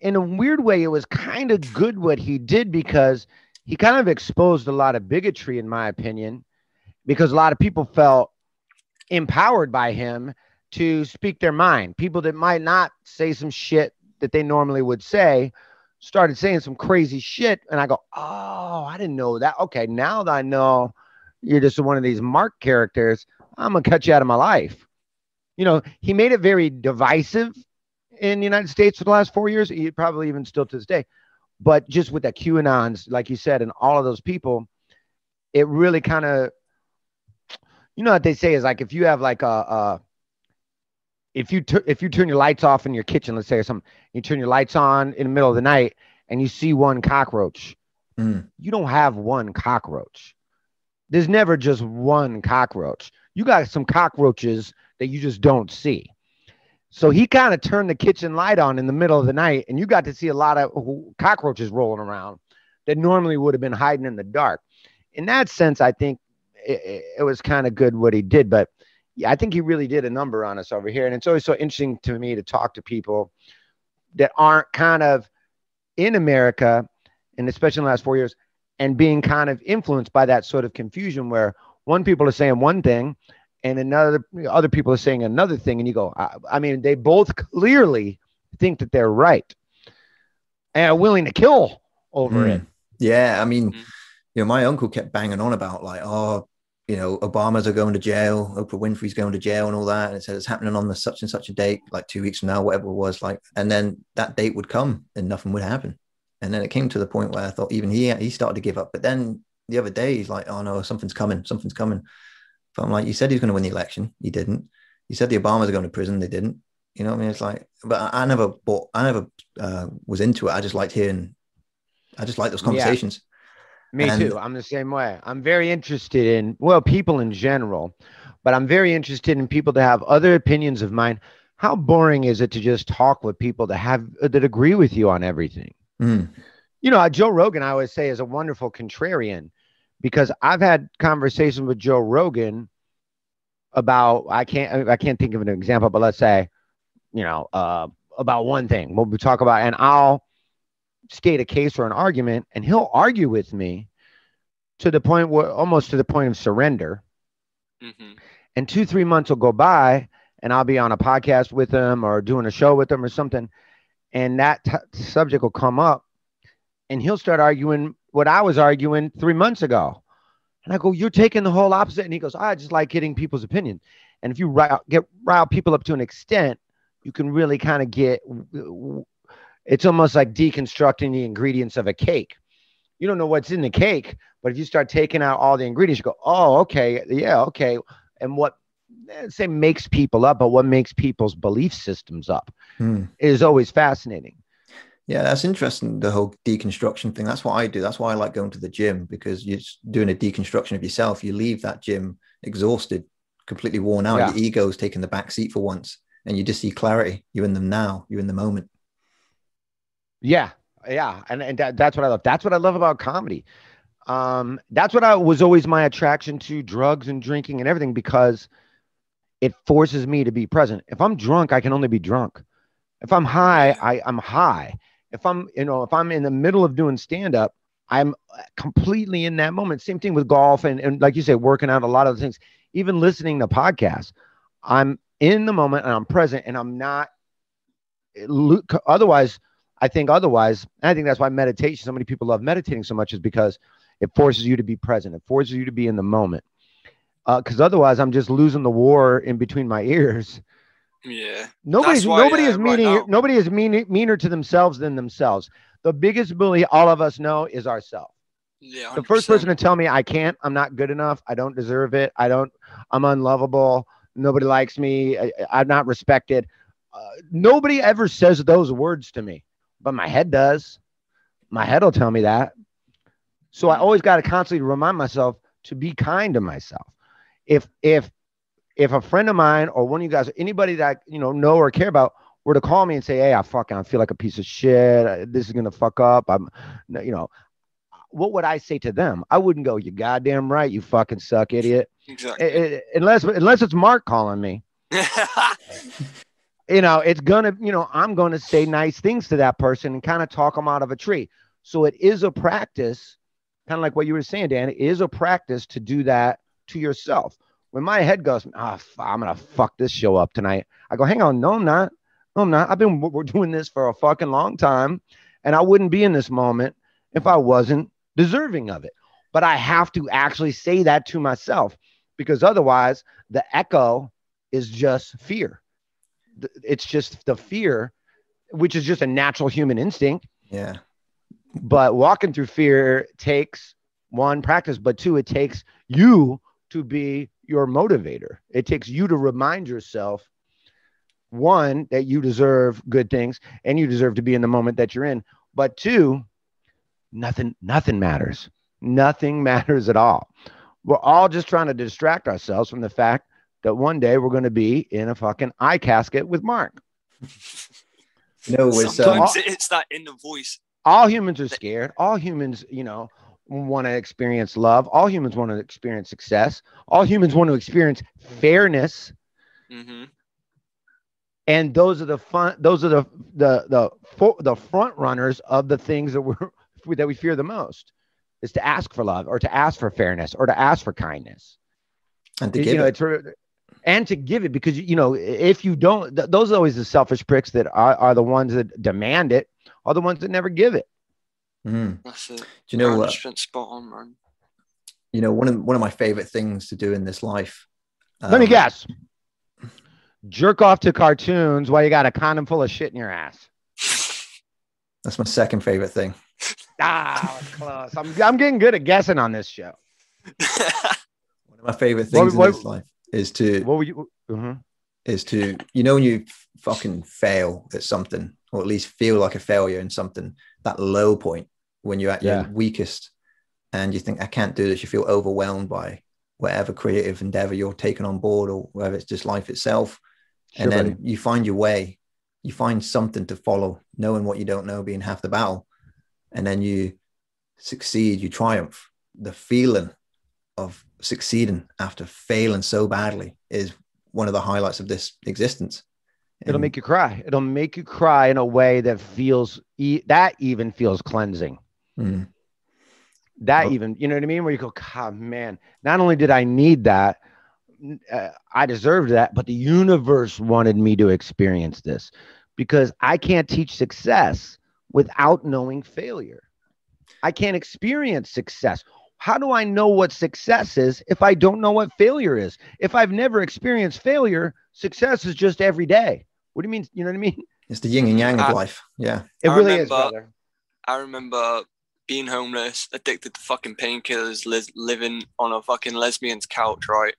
S4: in a weird way, it was kind of good what he did because he kind of exposed a lot of bigotry, in my opinion, because a lot of people felt empowered by him to speak their mind. People that might not say some shit that they normally would say started saying some crazy shit. And I go, oh, I didn't know that. Okay, now that I know you're just one of these Mark characters, I'm going to cut you out of my life. You know, he made it very divisive in the United States for the last four years, probably even still to this day. But just with the QAnons, like you said, and all of those people, it really kind of, you know what they say is like if you have like a, a if you if you turn your lights off in your kitchen, let's say or something, you turn your lights on in the middle of the night and you see one cockroach,
S2: Mm.
S4: you don't have one cockroach. There's never just one cockroach. You got some cockroaches that you just don't see. So he kind of turned the kitchen light on in the middle of the night, and you got to see a lot of cockroaches rolling around that normally would have been hiding in the dark. In that sense, I think it, it- was kind of good what he did, but yeah, I think he really did a number on us over here. And it's always so interesting to me to talk to people that aren't kind of in America, and especially in the last four years, and being kind of influenced by that sort of confusion where one people are saying one thing and another other people are saying another thing, and you go, I, I mean, they both clearly think that they're right and are willing to kill over
S2: Mm.
S4: it.
S2: Yeah, I mean,
S3: Mm.
S2: you know, my uncle kept banging on about like, oh, you know, Obama's are going to jail, Oprah Winfrey's going to jail, and all that. And it said it's happening on the such and such a date, like two weeks from now, whatever it was. Like, and then that date would come, and nothing would happen. And then it came to the point where I thought even he he started to give up. But then the other day, he's like, oh no, something's coming, something's coming. But I'm like, you said he was going to win the election, he didn't. You said the Obamas are going to prison, they didn't. You know what I mean? It's like, but I, I never bought, I never uh, was into it. I just liked hearing, I just like those
S4: Yeah.
S2: conversations.
S4: Me
S2: And-
S4: too. I'm the same way. I'm very interested in, well, people in general, but I'm very interested in people that have other opinions of mine. How boring is it to just talk with people that have that agree with you on everything?
S2: Mm.
S4: You know, Joe Rogan, I always say, is a wonderful contrarian because I've had conversations with Joe Rogan about I can't I can't think of an example, but let's say you know, uh, about one thing. We'll talk about, and I'll state a case or an argument, and he'll argue with me to the point where almost to the point of surrender.
S3: hmm
S4: And two, three months will go by, and I'll be on a podcast with him or doing a show with him or something, and that t- subject will come up, and he'll start arguing what I was arguing three months ago. And I go, You're taking the whole opposite. And he goes, I just like getting people's opinion. And if you rile, get rile people up to an extent, you can really kind of get it's almost like deconstructing the ingredients of a cake. You don't know what's in the cake, but if you start taking out all the ingredients, you go, Oh, okay, yeah, okay. And what eh, say makes people up, but what makes people's belief systems up
S2: Hmm.
S4: is always fascinating.
S2: Yeah, that's interesting. The whole deconstruction thing. That's what I do. That's why I like going to the gym because you're doing a deconstruction of yourself. You leave that gym exhausted, completely worn out.
S4: Yeah.
S2: Your ego's taking the back seat for once, and you just see clarity. You're in them now. You're in the moment.
S4: Yeah, yeah, and and that, that's what I love. That's what I love about comedy. Um, that's what I was always my attraction to drugs and drinking and everything because it forces me to be present. If I'm drunk, I can only be drunk. If I'm high, I, I'm high. If I'm, you know, if I'm in the middle of doing stand up, I'm completely in that moment. Same thing with golf and, and like you say, working out a lot of things, even listening to podcasts. I'm in the moment and I'm present and I'm not otherwise I think otherwise, I think that's why meditation, so many people love meditating so much, is because it forces you to be present. It forces you to be in the moment. Uh, because otherwise, I'm just losing the war in between my ears.
S3: Yeah.
S4: Nobody's
S3: why,
S4: nobody
S3: uh,
S4: is
S3: right
S4: meaning
S3: now-
S4: nobody is mean, meaner to themselves than themselves. The biggest bully all of us know is ourselves.
S3: Yeah.
S4: The first person to tell me I can't, I'm not good enough, I don't deserve it, I don't, I'm unlovable, nobody likes me, I, I'm not respected. Uh, nobody ever says those words to me, but my head does. My head will tell me that. So I always got to constantly remind myself to be kind to myself. If if if a friend of mine or one of you guys, anybody that you know know or care about, were to call me and say, "Hey, I fucking I feel like a piece of shit. This is gonna fuck up." I'm, you know, what would I say to them? I wouldn't go, "You goddamn right, you fucking suck, idiot."
S3: Exactly.
S4: I- I- unless unless it's Mark calling me, you know, it's gonna, you know, I'm gonna say nice things to that person and kind of talk them out of a tree. So it is a practice, kind of like what you were saying, Dan. It is a practice to do that to yourself. When my head goes, ah, f- I'm gonna fuck this show up tonight. I go, hang on, no, I'm not. No, I'm not. I've been we're doing this for a fucking long time, and I wouldn't be in this moment if I wasn't deserving of it. But I have to actually say that to myself because otherwise, the echo is just fear. It's just the fear, which is just a natural human instinct.
S2: Yeah.
S4: But walking through fear takes one practice, but two, it takes you to be your motivator. It takes you to remind yourself one that you deserve good things and you deserve to be in the moment that you're in. But two, nothing, nothing matters. Nothing matters at all. We're all just trying to distract ourselves from the fact that one day we're going to be in a fucking eye casket with Mark.
S2: no, know, it's, um,
S3: Sometimes it's that in the voice.
S4: all humans are scared all humans you know want to experience love. All humans want to experience success. All humans want to experience fairness.
S3: Hmm
S4: and those are the fun those are the the the fo- the front runners of the things that we're that we fear the most is to ask for love or to ask for fairness or to ask for kindness.
S2: And to
S4: you
S2: give
S4: know
S2: it.
S4: it's re- and to give it because you know if you don't th- those are always the selfish pricks that are, are the ones that demand it are the ones that never give it
S2: Mm.
S3: That's it.
S2: Do you know what?
S3: 100% spot on, man.
S2: You know, one of one of my favorite things to do in this life.
S4: Let me
S2: um,
S4: guess. Jerk off to cartoons while you got a condom full of shit in your ass.
S2: That's my second favorite thing.
S4: Ah, close. I'm, I'm getting good at guessing on this show.
S2: One of my favorite
S4: What-
S2: things
S4: what-
S2: in this life is to
S4: What were you? mhm.
S2: is to you know when you fucking fail at something or at least feel like a failure in something that low point when you're at
S4: Yeah.
S2: your weakest and you think i can't do this. You feel overwhelmed by whatever creative endeavor you're taking on board or whether it's just life itself. And then
S4: buddy.
S2: you find your way. You find something to follow knowing what you don't know being half the battle. And then you succeed you triumph. The feeling of succeeding after failing so badly is one of the highlights of this existence
S4: It'll
S2: And-
S4: make you cry. It'll make you cry in a way that feels e- that even feels cleansing.
S2: Mm.
S4: That
S2: Oh.
S4: even, you know what I mean? Where you go, God, man, not only did I need that, uh, I deserved that, but the universe wanted me to experience this because I can't teach success without knowing failure. I can't experience success. How do I know what success is if I don't know what failure is? If I've never experienced failure, success is just every day. What do you mean? You know what I mean?
S2: It's the yin and yang of
S3: I-
S2: life. Yeah.
S4: It
S3: I
S4: really is, brother.
S3: I remember being homeless, addicted to fucking painkillers, li- living on a fucking lesbian's couch, right,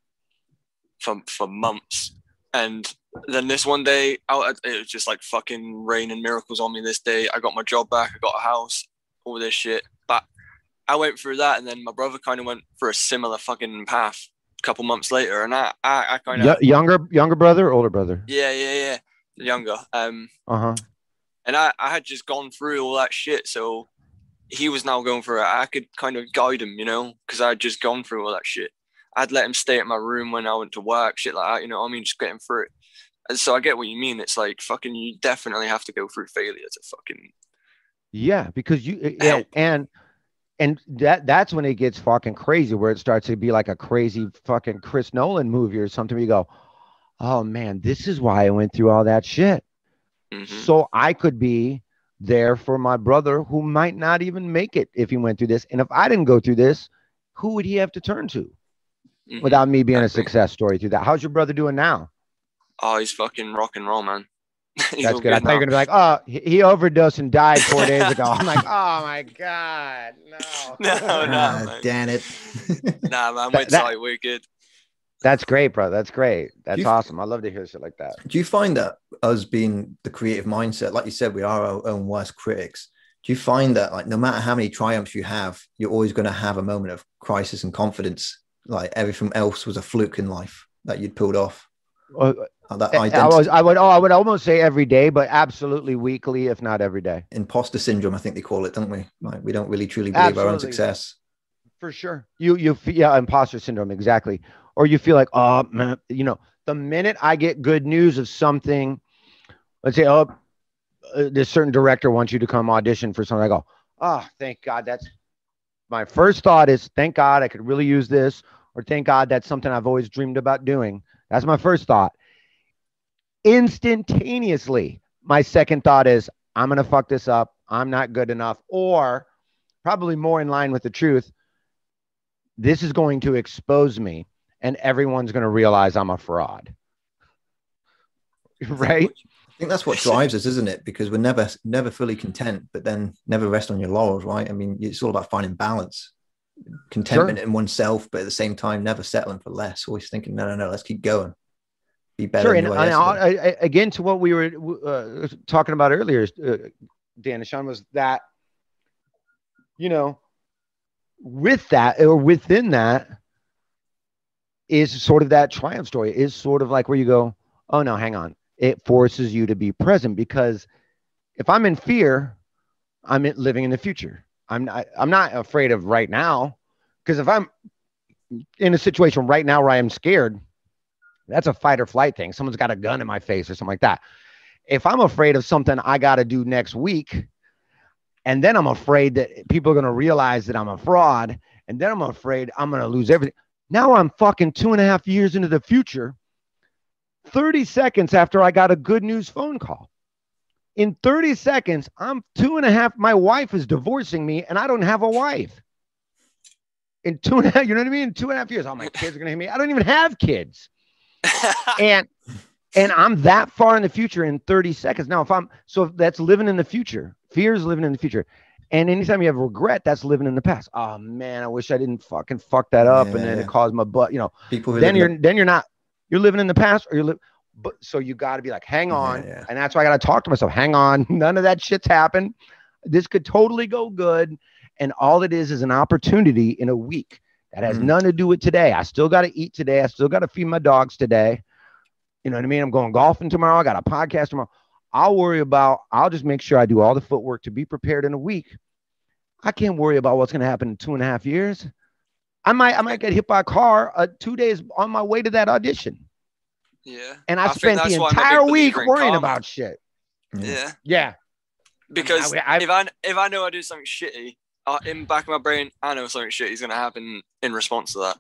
S3: for for months. And then this one day, out it was just like fucking rain and miracles on me. This day, I got my job back, I got a house, all this shit. But I went through that, and then my brother kind of went for a similar fucking path a couple months later, and I I, I kind of
S4: Y- younger, younger brother, older brother.
S3: yeah yeah yeah younger. Um
S4: Uh huh.
S3: and I, I had just gone through all that shit so he was now going through it. I could kind of guide him you know because i'd just gone through all that shit. I'd let him stay at my room when i went to work shit like that you know what i mean? Just getting through it. And so i get what you mean. It's like fucking you definitely have to go through failure to fucking
S4: Yeah, because you uh, yeah, and and that that's when it gets fucking crazy, where it starts to be like a crazy fucking Chris Nolan movie or something. Where you go, oh man, this is why I went through all that shit,
S3: mhm.
S4: so I could be there for my brother who might not even make it if he went through this, and if I didn't go through this, who would he have to turn to
S3: Mhm.
S4: without me being a success story through that? How's your brother doing now?
S3: oh he's fucking rock and roll man He's
S4: That's good. I thought you were gonna be like, oh, he, he overdosed and died four days ago. I'm like, oh my god, no.
S3: No, no. Man.
S2: damn it.
S3: nah man
S4: That-
S3: we're
S4: that-
S3: tight we're good
S4: That's great, bro. That's great. That's
S2: you-
S4: awesome. I love to hear shit like that.
S2: Do you find that us being the creative mindset, like you said, we are our own worst critics? Do you find that like no matter how many triumphs you have, you're always going to have a moment of crisis and confidence? Like everything else was a fluke in life that you'd pulled off.
S4: Uh,
S2: That
S4: I, was, I would, oh, I would almost say every day, but absolutely weekly, if not every day,
S2: imposter syndrome, I think they call it, don't we? Like we don't really truly believe our own success.
S4: for sure. You, you, yeah, imposter syndrome, exactly. Or you feel like, oh, man, you know, the minute I get good news of something, let's say, oh, uh, this certain director wants you to come audition for something. I go, oh, thank God. That's my first thought is, thank God I could really use this, or thank God that's something I've always dreamed about doing. That's my first thought. Instantaneously, my second thought is, I'm going to fuck this up. I'm not good enough. Or probably more in line with the truth, this is going to expose me and everyone's going to realize I'm a fraud. Right?
S2: I think that's what drives us, isn't it? Because we're never never fully content, but then never rest on your laurels, right? I mean, it's all about finding balance, contentment in oneself, but at the same time, never settling for less. Always thinking, no, no, no, let's keep going, be better.
S4: Sure. And, and. I- I- again, to what we were uh, talking about earlier, uh, Dan and Sean, was that, you know, with that or within that is sort of that triumph story, is sort of like where you go, oh, no, hang on. It forces you to be present because if I'm in fear, I'm living in the future. I'm not, I'm not afraid of right now because if I'm in a situation right now where I am scared, that's a fight or flight thing. Someone's got a gun in my face or something like that. If I'm afraid of something I got to do next week, and then I'm afraid that people are going to realize that I'm a fraud, and then I'm afraid I'm going to lose everything. Now I'm fucking two and a half years into the future, 30 seconds after I got a good news phone call. In 30 seconds, I'm two and a half. My wife is divorcing me, and I don't have a wife. In two and a half, you know what I mean? In two and a half years, all my kids are to hit me. I don't even have kids and and I'm that far in the future in 30 seconds. Now, if I'm so that's living in the future. Fear is living in the future. And anytime you have regret, that's living in the past. Oh man, I wish I didn't fucking fuck that up, and then
S2: Yeah.
S4: it caused my butt. You know,
S2: People who
S4: then you're then you're not you're living in the past, or you're li- but so you got to be like, hang on,
S2: yeah.
S4: and that's why I got to talk to myself. Hang on, none of that shit's happened. This could totally go good, and all it is is an opportunity in a week that has
S2: hmm.
S4: nothing to do with today. I still got to eat today. I still got to feed my dogs today. You know what I mean? I'm going golfing tomorrow. I got a podcast tomorrow. I'll worry about. I'll just make sure I do all the footwork to be prepared in a week. I can't worry about what's going to happen in two and a half years. I might I might get hit by a car uh, two days on my way to that audition.
S3: Yeah.
S4: And I,
S3: think
S4: spent the
S3: why I'm a big
S4: entire week worrying
S3: karma.
S4: about shit.
S3: Yeah.
S4: Yeah.
S3: Because
S4: I- I-
S3: if I if I know I do something shitty, uh, in back of my brain, I know something shitty is gonna happen in response to that.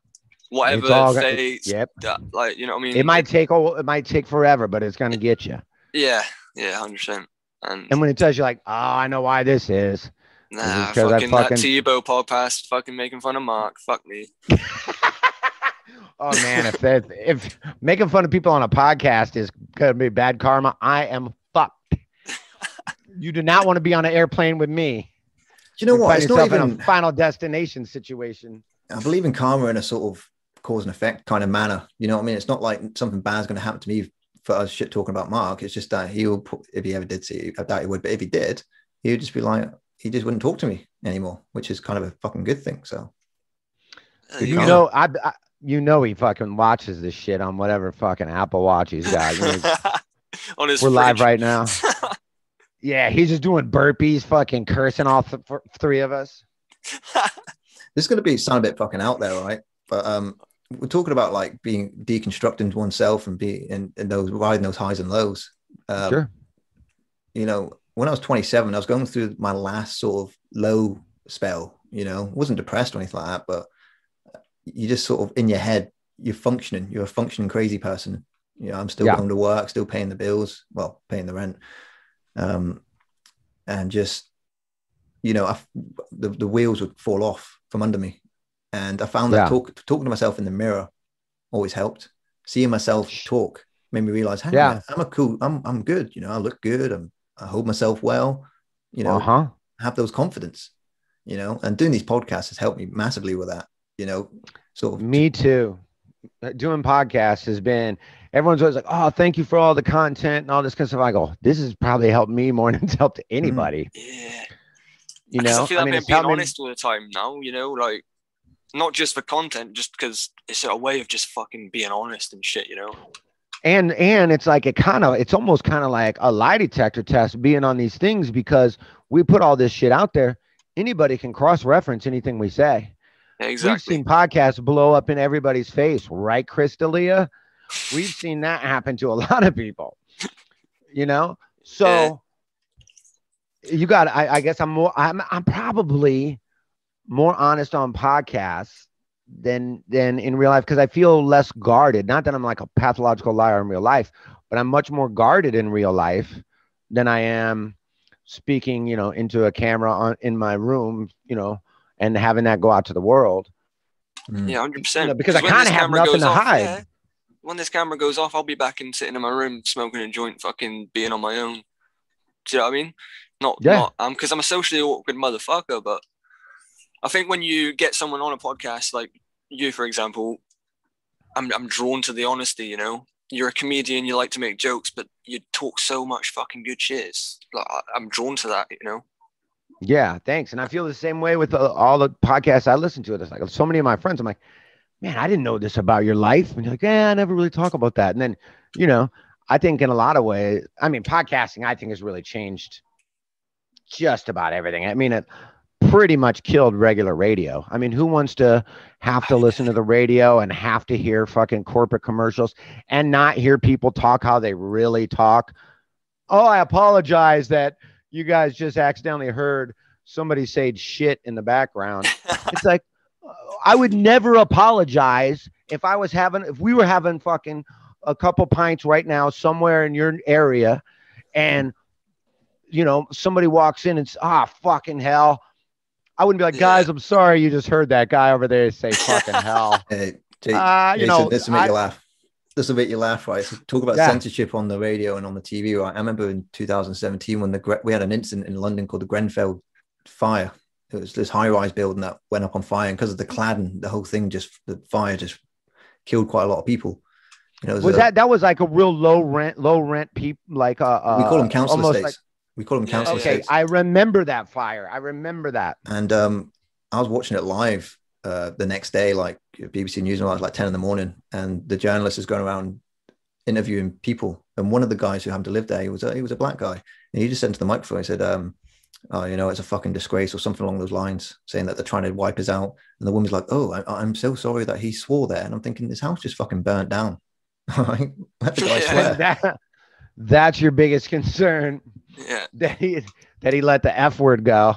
S3: Whatever
S4: It's all go- Yep.
S3: that, like you know what I mean.
S4: It might take a, it might take forever, but it's gonna get you.
S3: Yeah. Yeah. Hundred percent. And,
S4: And when it tells you like, oh, I know why this is.
S3: nah,
S4: it's 'cause I
S3: fucking, uh,
S4: fucking-
S3: that Tebow podcast, fucking making fun of Mark. Fuck me.
S4: Oh man, if that if making fun of people on a podcast is gonna be bad karma, I am fucked. You do not want to be on an airplane with me.
S2: Do you know
S4: and
S2: what?
S4: Find
S2: It's not even.
S4: in a final destination situation.
S2: I believe in karma in a sort of cause and effect kind of manner. You know what I mean? It's not like something bad's going to happen to me for us shit talking about Mark. It's just that he'll, put, if he ever did see it, I doubt he would, but if he did, he would just be like, he just wouldn't talk to me anymore, which is kind of a fucking good thing. So,
S3: Uh,
S4: You
S2: karma.
S4: know, I, I you know he fucking watches this shit on whatever fucking Apple Watch he's got. You know,
S3: on his
S4: we're live right now. Yeah, he's just doing burpees, fucking cursing all th- for three of us.
S2: this is going to be sound a bit fucking out there, right? But um, we're talking about like being deconstructing oneself and be in, in those riding those highs and lows. Um,
S4: sure.
S2: you know, when I was 27, I was going through my last sort of low spell, you know, wasn't depressed or anything like that, but you just sort of in your head, you're functioning, you're a functioning crazy person. You know, I'm still
S4: Yeah.
S2: going to work, still paying the bills, well, paying the rent. Um, and just, you know, I, the, the wheels would fall off from under me. And I found that
S4: Yeah.
S2: talk, talking to myself in the mirror always helped. Seeing myself talk made me realize, hey,
S4: Yeah.
S2: I'm a cool, I'm, I'm good. You know, I look good. I'm, I hold myself well, you know,
S4: Uh huh.
S2: have those confidence, you know, and doing these podcasts has helped me massively with that, you know, sort of.
S4: Me too. Doing podcasts has been everyone's always like, "Oh, thank you for all the content and all this kind of stuff." I go, "This has probably helped me more than it's helped anybody."
S3: Yeah.
S4: You know,
S3: I feel like
S4: mean,
S3: I'm
S4: it's
S3: being
S4: helped me-
S3: honest all the time now, you know, like not just for content, just because it's a way of just fucking being honest and shit, you know.
S4: and and it's like it kind of it's almost kind of like a lie detector test being on these things because we put all this shit out there. Anybody can cross reference anything we say.
S3: Yeah,
S4: We've
S3: exactly.
S4: seen podcasts blow up in everybody's face, right, Chris D'Elia? We've seen that happen to a lot of people. You know, so you got. I, I guess I'm more. I'm. I'm probably more honest on podcasts than than in real life because I feel less guarded. Not that I'm like a pathological liar in real life, but I'm much more guarded in real life than I am speaking. You know, into a camera on in my room. You know, and having that go out to the world.
S2: Mm.
S3: Yeah, hundred percent.
S4: You know, because I kinda have nothing to hide.
S3: when this camera goes off, I'll be back and sitting in my room smoking a joint, fucking being on my own. Do you know what I mean? Not,
S4: Yeah.
S3: not, um, because I'm a socially awkward motherfucker. But I think when you get someone on a podcast like you, for example, I'm, I'm drawn to the honesty. You know, you're a comedian, you like to make jokes, but you talk so much fucking good shit. Like I'm drawn to that. You know.
S4: Yeah, thanks. And I feel the same way with uh, all the podcasts I listen to. It's like so many of my friends. I'm like, man, I didn't know this about your life. And you're like, yeah, I never really talk about that. And then, you know, I think in a lot of ways, I mean, podcasting, I think has really changed just about everything. I mean, it pretty much killed regular radio. I mean, who wants to have to listen to the radio and have to hear fucking corporate commercials and not hear people talk how they really talk? Oh, I apologize that you guys just accidentally heard somebody say shit in the background. It's like I would never apologize if I was having if we were having fucking a couple pints right now somewhere in your area and you know somebody walks in and ah fucking hell. I wouldn't be like,
S3: Yeah.
S4: guys, I'm sorry you just heard that guy over there say fucking hell.
S2: Hey,
S4: Uh, you
S2: Jason,
S4: know,
S2: this will make
S4: I-
S2: you laugh. This will make you laugh, right? So talk about
S4: Yeah.
S2: censorship on the radio and on the TV, right? I remember in 2017 when the we had an incident in London called the Grenfell fire. It was this high-rise building that went up on fire, and because of the cladding, the whole thing just the fire just killed quite a lot of people. You know, it
S4: was
S2: a-
S4: that that was like a real low rent, low rent people like uh, uh
S2: we call them council estates.
S4: like-
S2: we call them
S3: Yeah,
S2: council
S3: yeah.
S4: okay,
S2: estates.
S4: I remember that fire. I remember that.
S2: And um, I was watching it live uh, the next day, like BBC News, and I was like 10 in the morning. And the journalist is going around interviewing people. And one of the guys who happened to live there, he was a, he was a black guy. And he just said to the microphone, he said, um, oh, you know, it's a fucking disgrace or something along those lines, saying that they're trying to wipe us out. And the woman's like, oh, I, I'm so sorry that he swore there. And I'm thinking, this house just fucking burnt down. Like, let the guy swear.
S4: that, that's your biggest concern
S3: Yeah.
S4: that he that he let the f word go.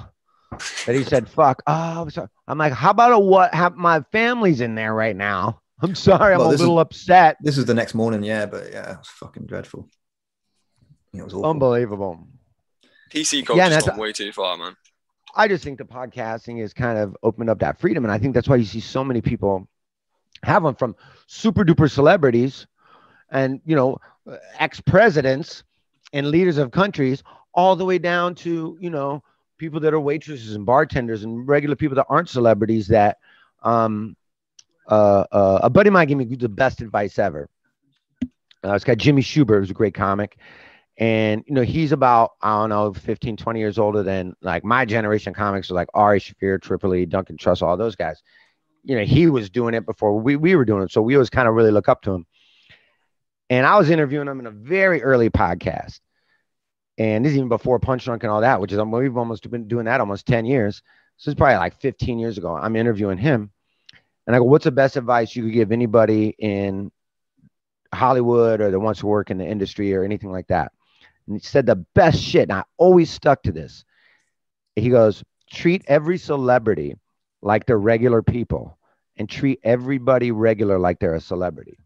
S4: That he said fuck. Oh, I'm sorry. I'm like, how about a what? Have my family's in there right now. I'm sorry. I'm
S2: Well,
S4: a
S2: this is-
S4: little upset.
S2: This is the next morning, yeah, but yeah, it was fucking dreadful. It was awful.
S4: Unbelievable.
S3: PC
S4: Yeah,
S3: culture's
S4: that's-
S3: gone way too far, man.
S4: I just think the podcasting has kind of opened up that freedom. And I think that's why you see so many people have them from super duper celebrities and, you know, ex presidents and leaders of countries, all the way down to, you know, people that are waitresses and bartenders and regular people that aren't celebrities that, um, uh, uh, a buddy of mine gave me the best advice ever. Uh, this guy, Jimmy Shubert, who's a great comic. And you know he's about i don't know 15 20 years older than like my generation comics are like ari shaffir tripoli duncan truss all those guys. You know he was doing it before we, we were doing it. So we always kind of really look up to him and i was interviewing him in a very early podcast and this is even before punch drunk and all that which is we've almost been doing that almost 10 years so it's probably like 15 years ago i'm interviewing him and i go what's the best advice you could give anybody in hollywood or that wants to work in the industry or anything like that and he said the best shit. And I always stuck to this. He goes, treat every celebrity like they're regular people and treat everybody regular like they're a celebrity.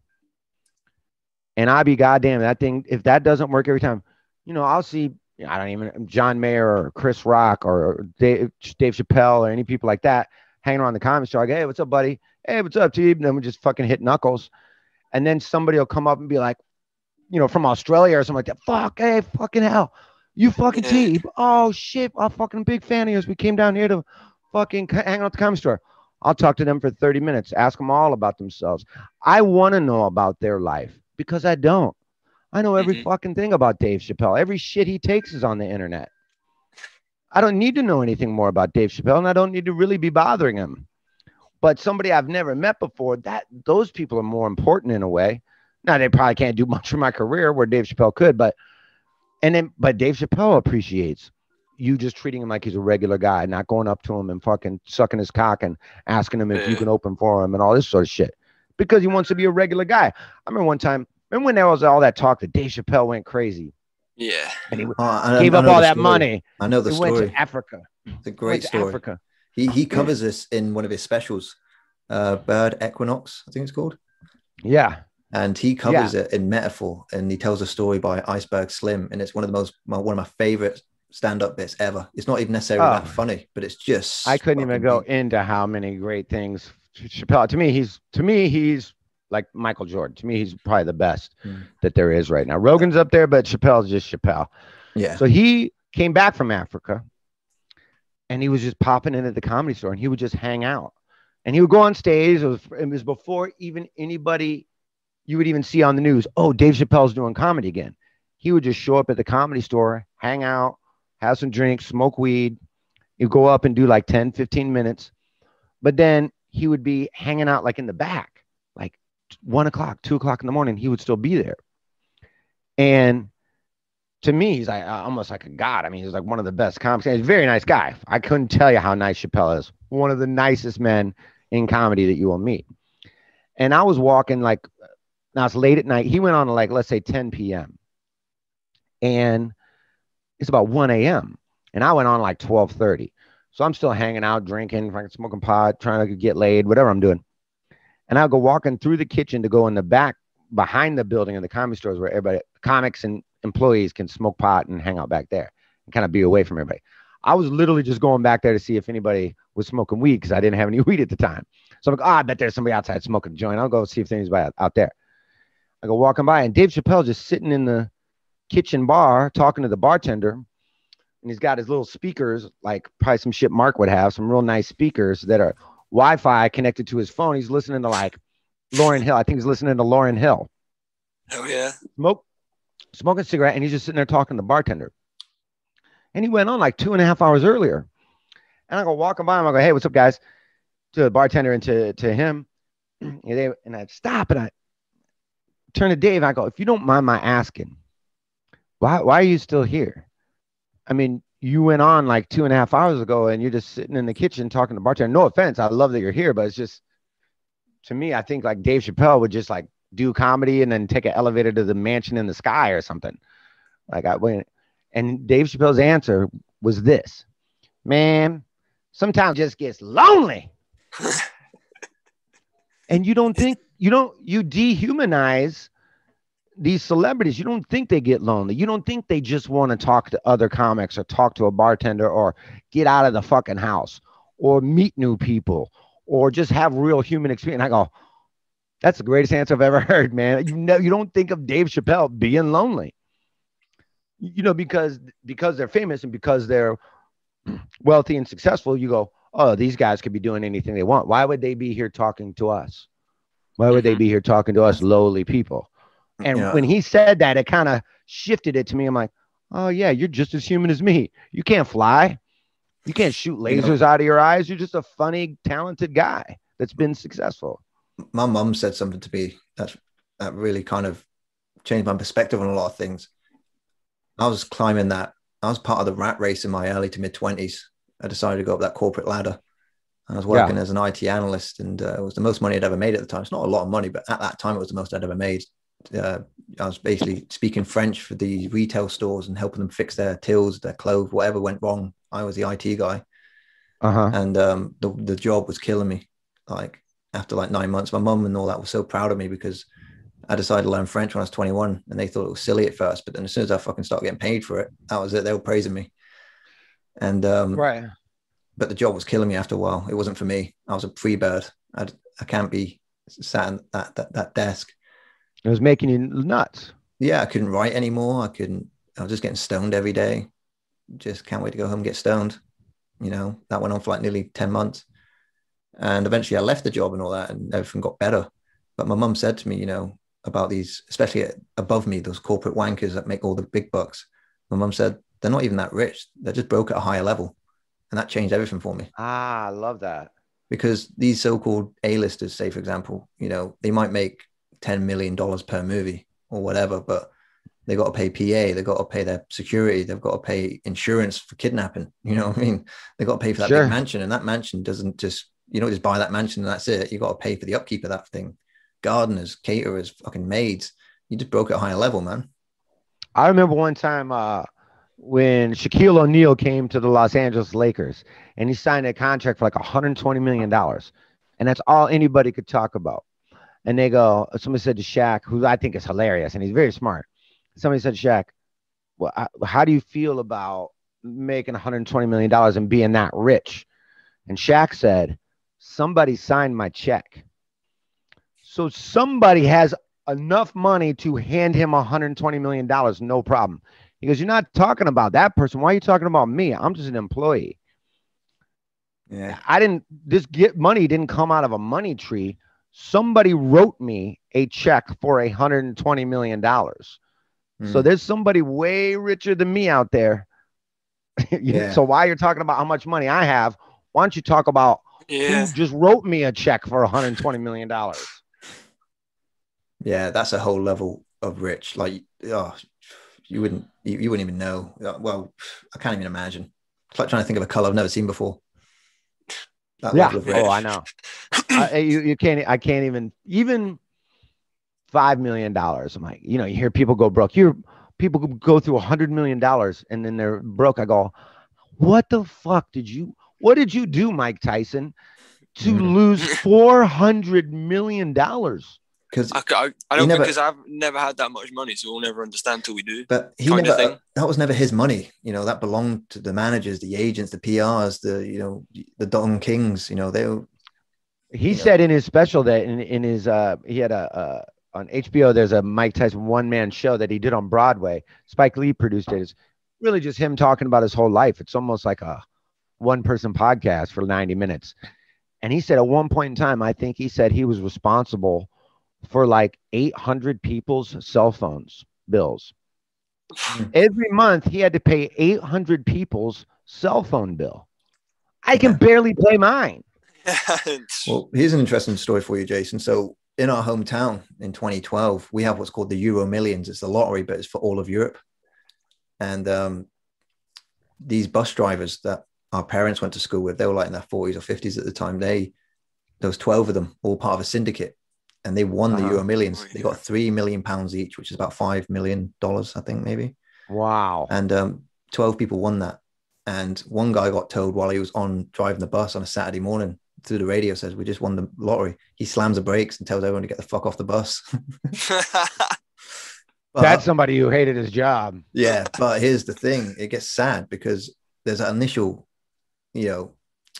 S4: And I'd be goddamn that thing. If that doesn't work every time, you know, I'll see, I don't even, John Mayer or Chris Rock or Dave, Dave Chappelle or any people like that hanging around the comedy store. I go, hey, what's up, buddy? Hey, what's up, T? And then we just fucking hit knuckles. And then somebody will come up and be like, you know, from Australia or something like that. Fuck, hey, fucking hell. You fucking. T. Oh shit. I'm fucking big fan of yours. We came down here to fucking hang out at the comedy store. I'll talk to them for 30 minutes, ask them all about themselves. I want to know about their life because I don't. I know every
S3: Mhm.
S4: fucking thing about Dave Chappelle. Every shit he takes is on the internet. I don't need to know anything more about Dave Chappelle, and I don't need to really be bothering him. But somebody I've never met before, that those people are more important in a way. Now they probably can't do much for my career where Dave Chappelle could, but and then but Dave Chappelle appreciates you just treating him like he's a regular guy, not going up to him and fucking sucking his cock and asking him if you can open for him and all this sort of shit. Because he wants to be a regular guy. I remember one time, remember when there was all that talk that Dave Chappelle went crazy
S3: Yeah.
S4: and he
S2: Oh, I-
S4: gave
S2: I
S4: up
S2: know
S4: all that
S2: story.
S4: money.
S2: I know the
S4: He went
S2: story.
S4: to Africa.
S2: It's a great story.
S4: Africa.
S2: He he covers this in one of his specials, uh, Bird Equinox, I think it's called.
S4: Yeah.
S2: and he covers it in metaphor and he tells a story by iceberg slim and it's one of the most my, one of my favorite stand-up bits ever it's not even necessarily
S4: Oh.
S2: that funny but it's just
S4: I couldn't even go
S2: deep.
S4: into how many great things Chappelle. To me, he's to me he's like Michael Jordan. To me, he's probably the best
S2: Hmm.
S4: that there is right now. Rogan's up there, but Chappelle's just Chappelle.
S2: yeah
S4: So he came back from Africa, and he was just popping in at the comedy store, and he would just hang out, and he would go on stage. It was, it was before even anybody you would even see on the news. Oh, Dave Chappelle's doing comedy again. He would just show up at the comedy store, hang out, have some drinks, smoke weed. You go up and do like 10, 15 minutes. But then he would be hanging out like in the back, like one o'clock, two o'clock in the morning. He would still be there. And to me, he's like almost like a god. I mean, he's like one of the best comics. He's a very nice guy. I couldn't tell you how nice Chappelle is. One of the nicest men in comedy that you will meet. And I was walking like, now it's late at night. He went on like, let's say 10 p.m. And it's about 1 a.m. And I went on like 1230. So I'm still hanging out, drinking, smoking pot, trying to get laid, whatever I'm doing. And I'll go walking through the kitchen to go in the back behind the building of the comedy stores where everybody, comics and employees can smoke pot and hang out back there and kind of be away from everybody. I was literally just going back there to see if anybody was smoking weed because I didn't have any weed at the time. So I'm like, oh, I bet there's somebody outside smoking a joint. I'll go see if there's anybody out there. I go walking by and Dave Chappelle just sitting in the kitchen bar talking to the bartender. And he's got his little speakers, like probably some shit Mark would have, some real nice speakers that are Wi-Fi connected to his phone. He's listening to like Lauryn Hill. I think he's listening to Lauryn Hill.
S3: Oh yeah.
S4: Smoke, smoking a cigarette, and he's just sitting there talking to the bartender. And he went on like two and a half hours earlier. And I go walking by him. I go, hey, what's up, guys? To the bartender and to, to him. And, they, and I stop and I turn to Dave. I go, if you don't mind my asking, why, why are you still here? I mean, you went on like two and a half hours ago and you're just sitting in the kitchen talking to bartender. No offense. I love that you're here, but it's just, to me, I think like Dave Chappelle would just like do comedy and then take an elevator to the mansion in the sky or something. Like I went, and Dave Chappelle's answer was this, man, sometimes just gets lonely. and you don't think you don't you dehumanize these celebrities you don't think they get lonely. You don't think they just want to talk to other comics or talk to a bartender or get out of the fucking house or meet new people or just have real human experience. And i go that's the greatest answer i've ever heard man. You know you don't think of dave chappelle being lonely. You know because because they're famous and because they're wealthy and successful you go oh these guys could be doing anything they want. Why would they be here talking to us? Why would they mm-hmm. be here talking to us lowly people and
S2: Yeah.
S4: when he said that, it kind of shifted it to me. I'm like, oh yeah, you're just as human as me. You can't fly. You can't shoot lasers out of your eyes. You're just a funny, talented guy that's been successful.
S2: my mum said something to me that that really kind of changed my perspective on a lot of things. I was climbing that. I was part of the rat race in my early to mid twenties. I decided to go up that corporate ladder. I was working as an IT analyst, and uh, it was the most money I'd ever made at the time. It's not a lot of money, but at that time, it was the most I'd ever made. Uh, I was basically speaking French for the retail stores and helping them fix their tills, their clothes, whatever went wrong. I was the IT guy
S4: Uh huh.
S2: and um, the the job was killing me. Like after like nine months, my mum and all that were so proud of me because I decided to learn French when I was 21, and they thought it was silly at first. But then as soon as I fucking started getting paid for it, that was it. They were praising me, and um,
S4: Right.
S2: but the job was killing me after a while. It wasn't for me. I was a free bird. I I can't be sat at that that, that desk.
S4: It was making you nuts.
S2: Yeah, I couldn't write anymore. I couldn't. I was just getting stoned every day. Just can't wait to go home and get stoned. You know, that went on for like nearly 10 months. And eventually I left the job and all that and everything got better. But my mum said to me, you know, about these, especially above me, those corporate wankers that make all the big bucks. My mum said, they're not even that rich. They're just broke at a higher level. And that changed everything for me
S4: Ah, I love that.
S2: because these so-called A-listers, say for example, you know, they might make ten million dollars per movie or whatever, but they got to pay PA, they got to pay their security, they've got to pay insurance for kidnapping. You know what I mean? They got to pay for that
S4: Sure.
S2: big mansion, and that mansion doesn't just you don't just buy that mansion and that's it. You got to pay for the upkeep of that thing, gardeners, caterers, fucking maids. You just broke at a higher level, man.
S4: I remember one time uh, when Shaquille O'Neal came to the Los Angeles Lakers and he signed a contract for like 120 million dollars, and that's all anybody could talk about. And they go, somebody said to Shaq, who I think is hilarious, and he's very smart. Somebody said to Shaq, "Well, how do you feel about making 120 million dollars and being that rich?" And Shaq said, "Somebody signed my check." So somebody has enough money to hand him 120 million dollars, no problem. He goes, "You're not talking about that person. Why are you talking about me? I'm just an employee.
S2: Yeah,
S4: I didn't. This get money didn't come out of a money tree. Somebody wrote me a check for a 120 million dollars. So
S2: Mm.
S4: there's somebody way richer than me out there.
S2: Yeah.
S4: So while you're talking about how much money I have, why don't you talk about
S3: Yeah.
S4: who just wrote me a check for 120 million dollars?
S2: yeah, that's a whole level of rich. Like, oh, you wouldn't, you, you wouldn't even know. Uh, Well, I can't even imagine. It's like trying to think of a color I've never seen before. That
S4: Yeah.
S2: level of rich.
S4: Oh, I know. I, you, you can't. I can't even even five million dollars. I'm like, you know, you hear people go broke. You people go through a hundred million dollars and then they're broke. I go, what the fuck did you? What did you do, Mike Tyson, to
S2: Mhm.
S4: lose four hundred million dollars?
S2: Because
S3: I, I, I don't
S2: never-
S3: because I've never had that much money, so we'll never understand till we do.
S2: But he never.
S3: thing.
S2: That was never his money. You know, that belonged to the managers, the agents, the PRs, the you know, the Don Kings. You know, they. were-
S4: He
S2: Yeah.
S4: said in his special that in, in his uh he had a uh on HBO there's a Mike Tyson one man show that he did on Broadway. Spike Lee produced it. It's really just him talking about his whole life. It's almost like a one person podcast for 90 minutes. And he said at one point in time, I think he said he was responsible for like 800 people's cell phones bills. Every month he had to pay 800 people's cell phone bill. I can barely pay mine.
S2: Well, here's an interesting story for you, Jason. So in our hometown in 2012, we have what's called the Euro Millions. It's the lottery, but it's for all of Europe. And um, these bus drivers that our parents went to school with, they were like in their 40s or 50s at the time. They, there was 12 of them, all part of a syndicate. And they won the. Euro Millions. They got three million pounds each, which is about five million dollars, I think, maybe.
S4: Wow.
S2: And um, twelve people won that. And one guy got told while he was on driving the bus on a Saturday morning through the radio says, "We just won the lottery." He slams the brakes and tells everyone to get the fuck off the bus. But-
S4: That's somebody who hated his job.
S2: yeah, but here's the thing: it gets sad because there's that initial, you know,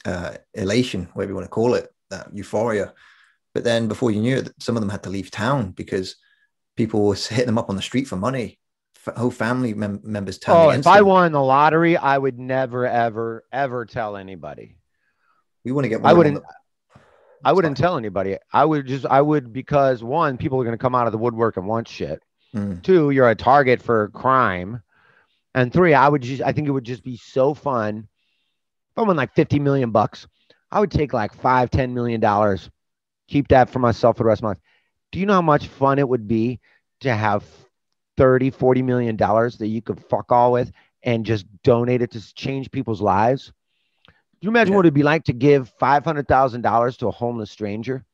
S2: uh, elation, whatever you want to call it, that euphoria. But then before you knew it, some of them had to leave town because people were hitting them up on the street for money. F- whole family mem- members turned
S4: Oh, if I won the lottery, I would never, ever, ever tell anybody.
S2: we want to get.
S4: I wouldn't.
S2: the-
S4: I wouldn't tell anybody. I would just. I would because one, people are going to come out of the woodwork and want shit.
S2: Mm,
S4: Two, you're a target for crime, and three, I would just. I think it would just be so fun. If I won like fifty million bucks, I would take like five, ten million dollars, keep that for myself for the rest of my life. Do you know how much fun it would be to have 30, 40 million dollars that you could fuck all with and just donate it to change people's lives? Do you imagine
S2: Yeah.
S4: what it'd be like to give five hundred thousand dollars to a homeless stranger?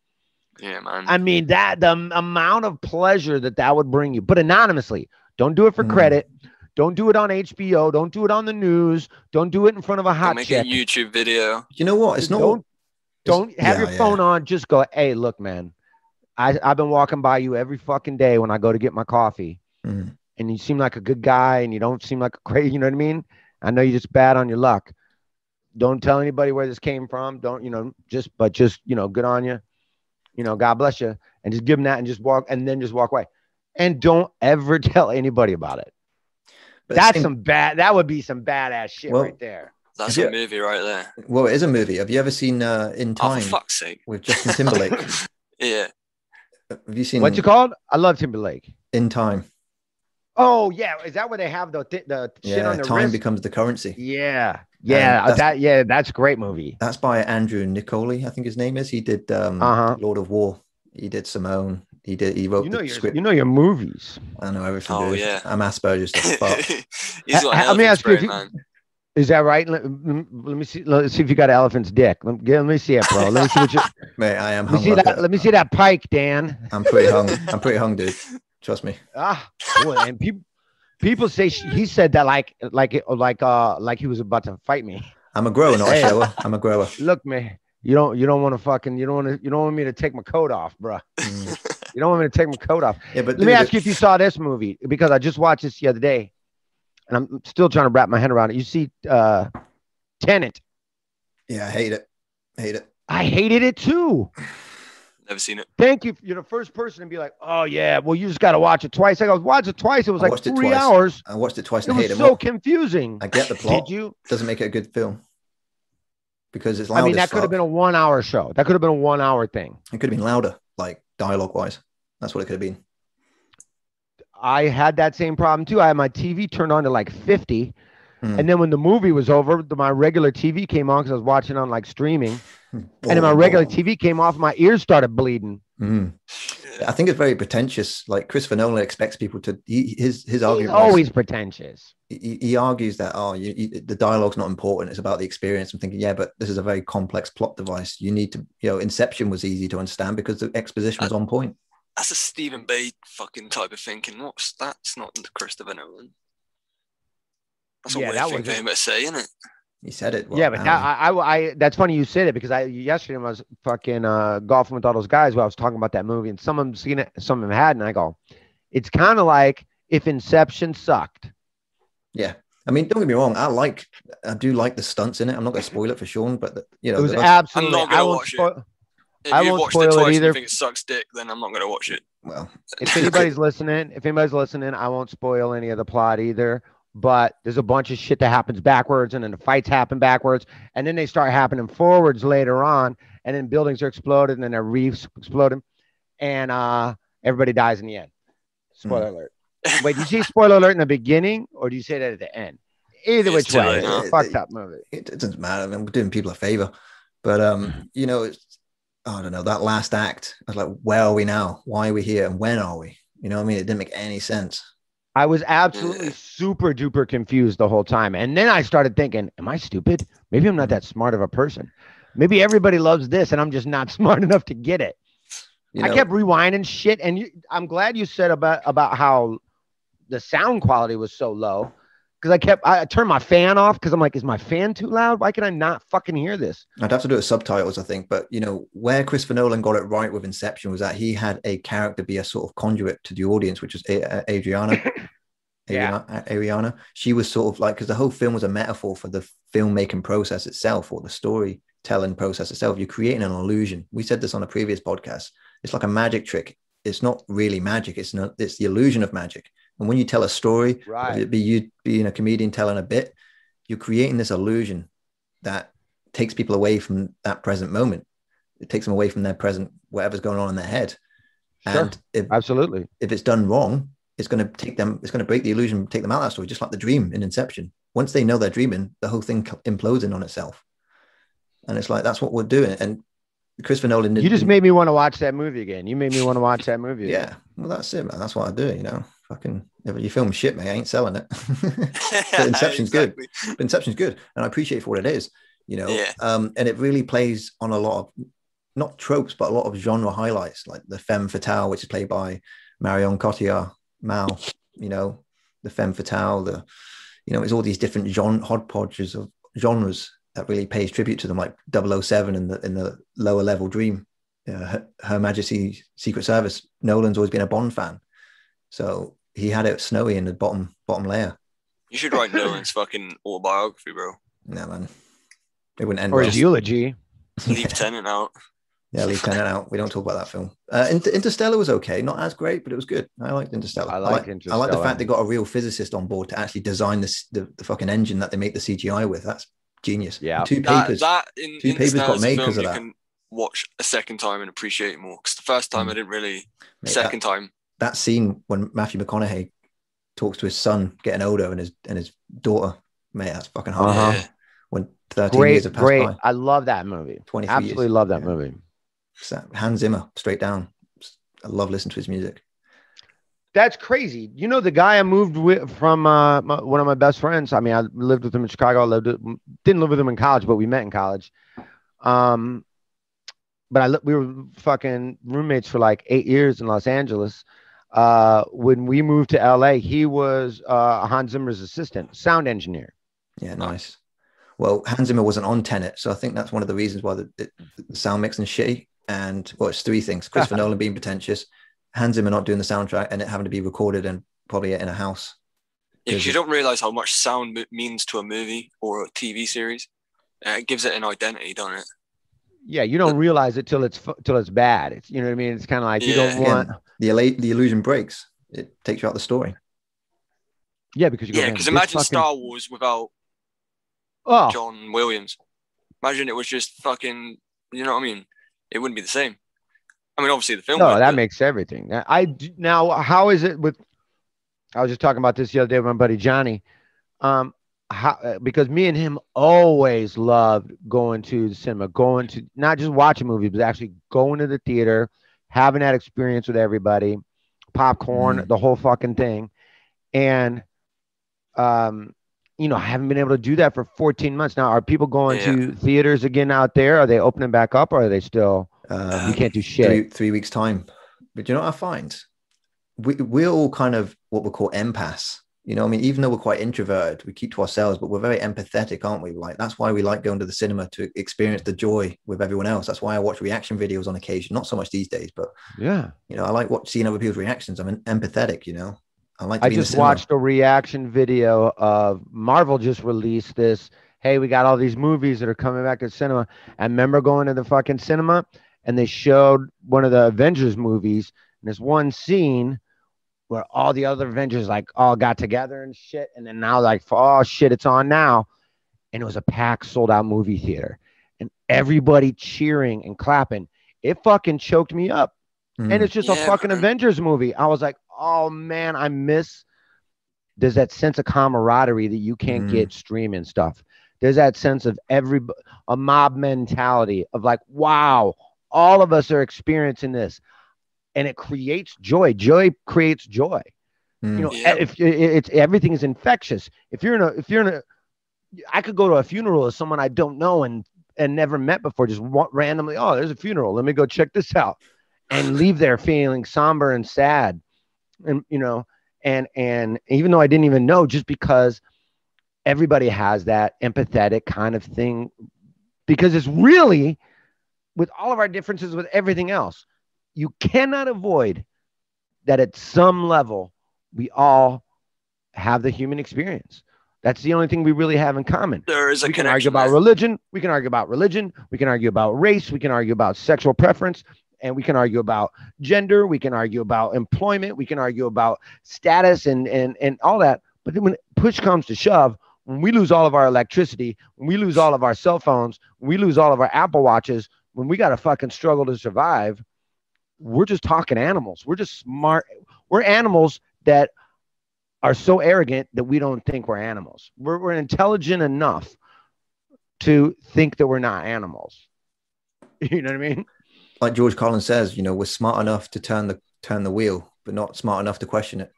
S3: yeah, man.
S4: I mean, that the m- amount of pleasure that that would bring you, but anonymously. Don't do it for
S2: Mm.
S4: credit. Don't do it on HBO. Don't do it on the news. Don't do it in front of a
S3: I'll
S4: hot
S3: make
S4: chick.
S3: a YouTube video.
S2: You know what? It's not.
S4: Don't-
S2: it's-
S4: Don't have
S2: yeah,
S4: your phone
S2: yeah.
S4: on. Just go, hey, look, man. I, I've been walking by you every fucking day when I go to get my coffee,
S2: Mm,
S4: and you seem like a good guy, and you don't seem like a crazy. You know what I mean? I know you're just bad on your luck. Don't tell anybody where this came from. Don't you know? Just but just you know, good on you. You know, God bless you, and just give them that, and just walk, and then just walk away, and don't ever tell anybody about it.
S2: but
S4: That's
S2: same-
S4: some bad. That would be some badass shit
S2: Well,
S4: right there.
S3: That's
S2: Yeah.
S3: a movie right there.
S2: Well, it is a movie. Have you ever seen uh, In
S3: Oh,
S2: Time
S3: for fuck's sake.
S2: with Justin Timberlake?
S3: yeah.
S2: Have you seen
S4: What's it called? I love Timberlake.
S2: In Time?
S4: Oh yeah, is that where they have the th- the shit
S2: Yeah,
S4: on the
S2: time
S4: wrist?
S2: becomes the currency.
S4: Yeah, yeah,
S2: that's-
S4: that yeah, that's a great movie.
S2: That's by Andrew Nicoli, I think his name is. He did um,
S4: Uh-huh.
S2: Lord of War. He did Simone. He did. He wrote
S4: You know
S2: the
S4: your
S2: script.
S4: you know your movies.
S2: I know everything.
S3: Oh,
S2: dude.
S3: yeah.
S2: I'm Asperger's to fuck.
S3: He's got
S4: Uh, let me ask you if you-
S3: man.
S4: Is that right? Let, let me see. Let's see if you got an elephant's dick. Let, me- let me see it, bro. Let me see what you.
S2: Mate, I am
S4: Let me see that. Let me see that pike, Dan.
S2: I'm pretty hung. I'm pretty hung, dude. Trust me.
S4: Ah, boy, and people people say she, he said that like like like uh like he was about to fight me.
S2: I'm a grower, not a shower. I'm a grower.
S4: Look, man, you don't you don't want to fucking you don't want to you don't want me to take my coat off, bro.
S2: Mm.
S4: You don't want me to take my coat off.
S2: Yeah, but
S4: Let me ask you if you saw this movie because I just watched this the other day, and I'm still trying to wrap my head around it. You see, uh, Tenet.
S2: Yeah, I hate it. Hate it.
S4: I hated it too.
S3: Never seen it.
S4: Thank you. You're the first person to be like, "Oh yeah, well you just got to watch it twice." I go, "Watch it twice." It was
S2: I
S4: like
S2: watched it
S4: three
S2: twice.
S4: hours.
S2: I watched it twice
S4: It
S2: and
S4: was
S2: hate it
S4: so
S2: more.
S4: confusing.
S2: I get the plot.
S4: Did you?
S2: Doesn't make it a good film because it's loud.
S4: I mean, that could have been a one-hour show. That could have been a one-hour thing.
S2: It could have been louder, like dialogue wise. That's what it could have been.
S4: I had that same problem too. I had my TV turned on to like 50,
S2: Hmm.
S4: and then when the movie was over, the, my regular TV came on because I was watching on like streaming, and then my regular
S2: boom.
S4: TV came off. My ears started bleeding.
S2: Mm. I think it's very pretentious. Like Christopher Nolan expects people to. He, his his argument. was-
S4: always pretentious.
S2: he, he argues that oh, you, you, the dialogue's not important. It's about the experience. I'm thinking, yeah, but this is a very complex plot device. You need to, you know, Inception was easy to understand because the exposition was on point.
S3: That's a Stephen Bay fucking type of thinking. What's that's not Christopher Nolan. That's a
S4: Yeah,
S3: weird
S4: that
S3: thing
S4: was
S3: for him to say, isn't it?
S2: He said it. well,
S4: yeah, but
S2: um,
S4: now I, I, I, that's funny you said it because I yesterday when I was fucking uh, golfing with all those guys. Where I was talking about that movie, and some of them seen it, some of them hadn't. I go, it's kind of like if Inception sucked.
S2: yeah. I mean, don't get me wrong. I like, I do like the stunts in it. I'm not going to spoil it for Sean, but the, you know,
S4: It was absolutely.
S3: I'm not gonna
S4: I won't
S3: it.
S4: Spoil-
S3: If
S4: I
S3: you
S4: won't
S3: watched
S4: spoil
S3: it
S4: it
S3: twice and
S4: either.
S3: you think it sucks dick, then I'm not gonna watch it.
S2: well,
S4: if anybody's listening, if anybody's listening, I won't spoil any of the plot either. But there's a bunch of shit that happens backwards, and then the fights happen backwards, and then they start happening forwards later on, and then buildings are exploded, and then their reefs exploding, and uh, everybody dies in the end. Spoiler
S2: Hmm.
S4: alert. Wait, do you see spoiler alert in the beginning, or do you say that at the end? Either
S3: It's
S4: which way,
S3: late
S4: it's a fucked up movie.
S2: it, it doesn't matter. I mean, we're doing people a favor, but um, you know, it's I don't know that last act. I was like, where are we now? Why are we here? And when are we? You know what I mean? It didn't make any sense.
S4: I was absolutely super duper confused the whole time. And then I started thinking, am I stupid? Maybe I'm not that smart of a person. Maybe everybody loves this and I'm just not smart enough to get it.
S2: You
S4: I kept rewinding shit, and you, I'm glad you said about about how the sound quality was so low because I kept I turned my fan off because I'm like, is my fan too loud? Why can I not fucking hear this?
S2: I'd have to do it with subtitles, I think. But you know, where Christopher Nolan got it right with Inception was that he had a character be a sort of conduit to the audience, which was A- A- Adriana.
S4: Yeah.
S2: Ariana. She was sort of like because the whole film was a metaphor for the filmmaking process itself or the storytelling process itself. You're creating an illusion. We said this on a previous podcast. It's like a magic trick. It's not really magic. It's not. It's the illusion of magic. And when you tell a story,
S4: Right.
S2: whether it be you being a comedian telling a bit, you're creating this illusion that takes people away from that present moment. It takes them away from their present, whatever's going on in their head.
S4: Sure.
S2: And if,
S4: Absolutely.
S2: if it's done wrong, it's going to take them, it's going to break the illusion, take them out of that story, just like the dream in Inception. Once they know they're dreaming, the whole thing implodes in on itself. And it's like, that's what we're doing. And Christopher Nolan
S4: You just made me want to watch that movie again. You made me want to watch that movie. again.
S2: yeah, well, that's it, man. That's what I do, you know. Fucking, if you film shit, mate, I ain't selling it. But Inception's good.
S3: Exactly.
S2: but Inception's good, and I appreciate it for what it is, you know.
S3: Yeah.
S2: Um, and it really plays on a lot of not tropes, but a lot of genre highlights, like the femme fatale, which is played by Marion Cotillard, Mal. You know, the femme fatale, the you know, it's all these different genre hodgepodges of genres that really pays tribute to them, like 007 in the in the lower level Dream, uh, Her, Her Majesty's Secret Service. Nolan's always been a Bond fan, so he had it snowy in the bottom bottom layer.
S3: You should write Nolan's fucking autobiography, bro.
S2: No man, it wouldn't end
S4: Or
S2: well.
S4: his eulogy.
S3: Leave Tenet out.
S2: Yeah, leave Tenet out. We don't talk about that film. Uh, Inter- Interstellar was okay, not as great, but it was good. I liked Interstellar.
S4: I like
S2: I like the fact they got a real physicist on board to actually design this the, the fucking engine that they make the CGI with. That's genius.
S4: Yeah.
S2: two
S3: That,
S2: papers.
S3: that in,
S2: Two papers got
S3: Interstellar's a
S2: made
S3: film
S2: 'cause of that.
S3: can watch a second time and appreciate more. Because the first time
S2: Mm.
S3: I didn't really.
S2: Mate, that-
S3: second time,
S2: that scene when Matthew McConaughey talks to his son getting older and his and his daughter, mate, that's fucking hard.
S4: Uh-huh.
S2: When 13 years
S4: Great,
S2: have passed
S4: great.
S2: by,
S4: I love that movie.
S2: 23
S4: Absolutely
S2: years.
S4: love that
S2: Yeah.
S4: movie.
S2: So, Hans Zimmer, straight down. I love listening to his music.
S4: That's crazy. You know, the guy I moved with from uh, my, one of my best friends. I mean, I lived with him in Chicago. I lived, didn't live with him in college, but we met in college. Um, but I we were fucking roommates for like eight years in Los Angeles. Uh, when we moved to LA, he was uh, Hans Zimmer's assistant, sound engineer.
S2: Yeah, nice. Well, Hans Zimmer wasn't on Tenet, so I think that's one of the reasons why the, it, the sound mixing shitty. And well, it's three things: Christopher Nolan being pretentious, Hans Zimmer not doing the soundtrack, and it having to be recorded and probably in a house.
S3: Yeah, 'cause
S2: Is
S3: you don't realize how much sound means to a movie or a TV series. Uh, it gives it an identity, doesn't it?
S4: Yeah, you don't realize it till it's till it's bad. It's you know what I mean. It's kind of like you don't want.
S2: The illa- the illusion breaks; it takes you out the story.
S4: Yeah, because you go,
S3: Yeah, because imagine
S4: fucking-
S3: Star Wars without
S4: Oh,
S3: John Williams. Imagine it was just fucking. You know what I mean? It wouldn't be the same. I mean, obviously the film.
S4: No,
S3: would,
S4: that
S3: but-
S4: makes everything. I now how is it with? I was just talking about this the other day with my buddy Johnny. Um, how uh, because me and him always loved going to the cinema, going to not just watching movies, but actually going to the theater, having that experience with everybody, popcorn,
S2: Mm.
S4: the whole fucking thing, and um. You know, I haven't been able to do that for 14 months now. Are people going
S3: Yeah.
S4: to theaters again out there? Are they opening back up, or are they still?
S2: Uh,
S4: you can't do shit.
S2: three, three weeks time. But you know what I find? We we're all kind of what we call empaths. You know, I mean, even though we're quite introverted, we keep to ourselves, but we're very empathetic, aren't we? Like that's why we like going to the cinema to experience the joy with everyone else. That's why I watch reaction videos on occasion. Not so much these days, but
S4: Yeah.
S2: you know, I like what seeing other people's reactions. I'm an empathetic. You know, I like. To
S4: I
S2: be in the
S4: just watched a reaction video of Marvel just released this. Hey, we got all these movies that are coming back to the cinema. I remember going to the fucking cinema and they showed one of the Avengers movies. And there's one scene where all the other Avengers like all got together and shit. And then now like, oh shit, it's on now. And it was a packed, sold out movie theater. And everybody cheering and clapping. It fucking choked me up
S2: Mm.
S4: and it's just a fucking
S3: man.
S4: Avengers movie. I was like, oh man, I miss. There's that sense of camaraderie that you can't
S2: Mm.
S4: get streaming stuff. There's that sense of every a mob mentality of like, wow, all of us are experiencing this, and it creates joy. Joy creates joy.
S2: Mm.
S4: You know,
S3: Yeah.
S4: if it- it's everything is infectious. If you're in a, if you're in a, I could go to a funeral of someone I don't know and and never met before, just randomly. Oh, there's a funeral. Let me go check this out. and leave there feeling somber and sad and you know and and even though i didn't even know just because everybody has that empathetic kind of thing because it's really with all of our differences with everything else you cannot avoid that at some level we all have the human experience that's the only thing we really have in common
S3: There is a
S4: we can argue about religion. We can argue about religion. We can argue about race. We can argue about sexual preference. And we can argue about gender. We can argue about employment. We can argue about status and, and, and all that. But then when push comes to shove, when we lose all of our electricity, when we lose all of our cell phones, when we lose all of our Apple Watches, when we got to fucking struggle to survive, we're just talking animals. We're just smart. We're animals that are so arrogant that we don't think we're animals. We're, we're intelligent enough to think that we're not animals. You know what I mean?
S2: Like George Carlin says, you know, we're smart enough to turn the turn the wheel, but not smart enough to question it.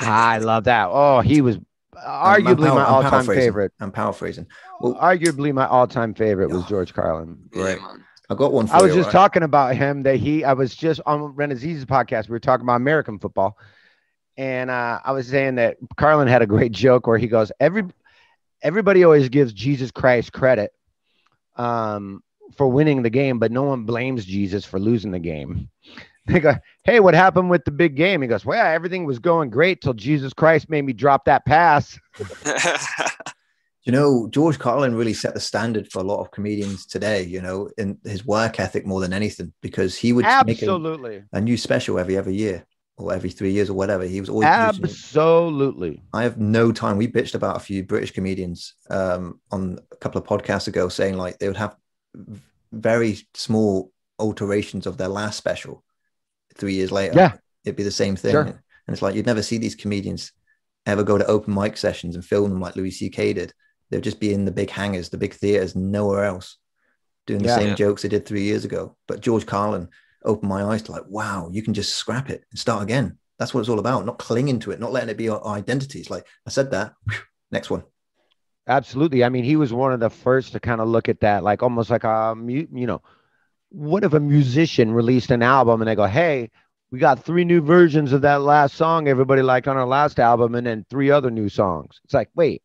S4: Ah, I love that. Oh, he was
S2: I'm- I'm
S4: arguably
S2: par-
S4: my all-time favorite.
S2: I'm paraphrasing. Well-
S4: arguably my all-time favorite was. George Carlin.
S3: Yeah,
S2: Right.
S3: man.
S2: I got one for
S4: I was
S2: you,
S4: just
S2: right?
S4: talking about him that he I was just on Ren Aziz's podcast. We were talking about American football. And uh, I was saying that Carlin had a great joke where he goes, Every everybody always gives Jesus Christ credit um, for winning the game, but no one blames Jesus for losing the game. They go, Hey, what happened with the big game? He goes, Well, everything was going great till Jesus Christ made me drop that pass.
S2: You know, George Carlin really set the standard for a lot of comedians today, you know, in his work ethic more than anything, because he would make a,
S4: Absolutely.
S2: a new special every every year or every three years or whatever. He was always.
S4: Absolutely.
S2: I have no time. We bitched about a few British comedians um, on a couple of podcasts ago, saying like they would have very small alterations of their last special. Three years later,
S4: Yeah.
S2: it'd be the same thing.
S4: Sure.
S2: And it's like you'd never see these comedians ever go to open mic sessions and film them like Louis C.K. did. They'd just be in the big hangars, the big theaters, nowhere else, doing the
S4: Yeah.
S2: same
S3: Yeah.
S2: jokes they did three years ago. But George Carlin opened my eyes to like, wow, you can just scrap it and start again. That's what it's all about. Not clinging to it, not letting it be our identity. It's like I said that. whew, next one.
S4: Absolutely. I mean, he was one of the first to kind of look at that, like almost like a, mu- you know, what if a musician released an album and they go, hey, we got three new versions of that last song everybody liked on our last album and then three other new songs. It's like, wait,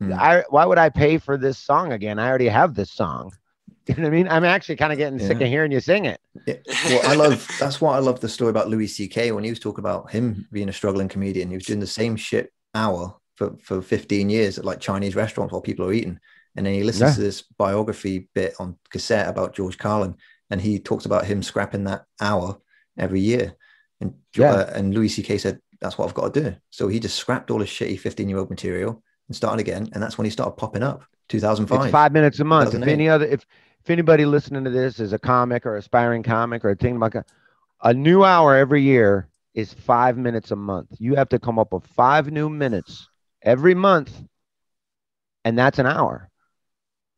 S2: Hmm.
S4: I, why would I pay for this song again? I already have this song. You know what I mean? I'm actually kind of getting sick of hearing you sing it.
S2: Well, I love that's why I love the story about Louis C.K. when he was talking about him being a struggling comedian. He was doing the same shit hour for, for 15 years at like Chinese restaurants while people are eating. And then he listens
S4: Yeah.
S2: to this biography bit on cassette about George Carlin, and he talks about him scrapping that hour every year. And
S4: Yeah.
S2: uh, and Louis C.K. said, "That's what I've got to do." So he just scrapped all his shitty 15 year old material and started again, and that's when he started popping up. 2005.
S4: It's five minutes a month. If any other, if if anybody listening to this is a comic or aspiring comic or a thing like a, a new hour every year is five minutes a month. You have to come up with five new minutes every month, and that's an hour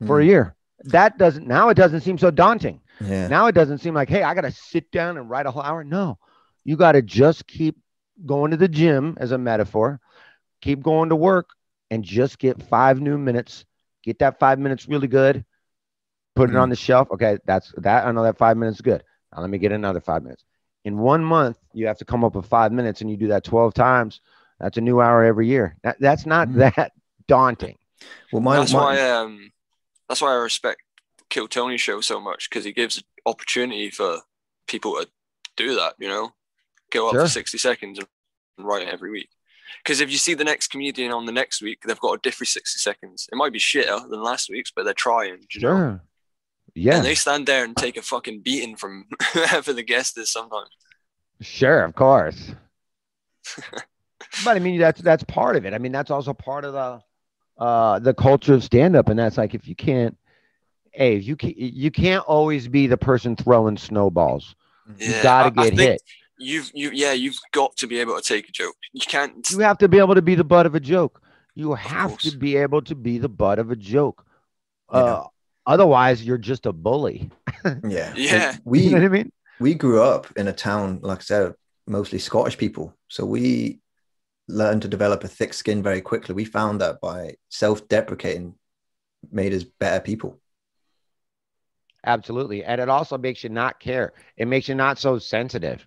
S4: for a
S2: Hmm.
S4: year. That doesn't now it doesn't seem so daunting.
S2: Yeah.
S4: Now it doesn't seem like, hey, I got to sit down and write a whole hour. No, you got to just keep going to the gym as a metaphor, keep going to work, and just get five new minutes. Get that five minutes really good. Put it on the shelf. Okay, that's that. I know that five minutes is good. Now let me get another five minutes. In one month, you have to come up with five minutes, and you do that twelve times. That's a new hour every year. That, that's not
S2: Mm.
S4: that daunting.
S2: Well, my,
S3: that's
S2: my-
S3: why um that's why I respect Kill Tony show so much because he gives opportunity for people to do that. You know, go up
S4: Sure.
S3: for sixty seconds and write it every week. Because if you see the next comedian on the next week, they've got a different sixty seconds. It might be shitter than last week's, but they're trying. You know?
S4: Sure. Yeah.
S3: And they stand there and take a fucking beating from whoever the guest is sometimes.
S4: Sure, of course. but I mean, that's that's part of it. I mean, that's also part of the uh the culture of stand up, and that's like if you can't, hey, if you can, you can't always be the person throwing snowballs. You got
S3: I-
S4: to
S3: I
S4: get
S3: think
S4: hit.
S3: You've you yeah you've got to be able to take a joke. You can't.
S4: You have to be able to be the butt of a joke. You have to be able to be the butt of a joke.
S2: Yeah.
S4: Uh, otherwise, you're just a bully.
S2: yeah.
S3: Yeah.
S2: Well, we
S4: you know what I mean?
S2: we grew up in a town, like I said, mostly Scottish people. So we learned to develop a thick skin very quickly. We found that by self deprecating made us better people.
S4: Absolutely. And it also makes you not care. It makes you not so sensitive.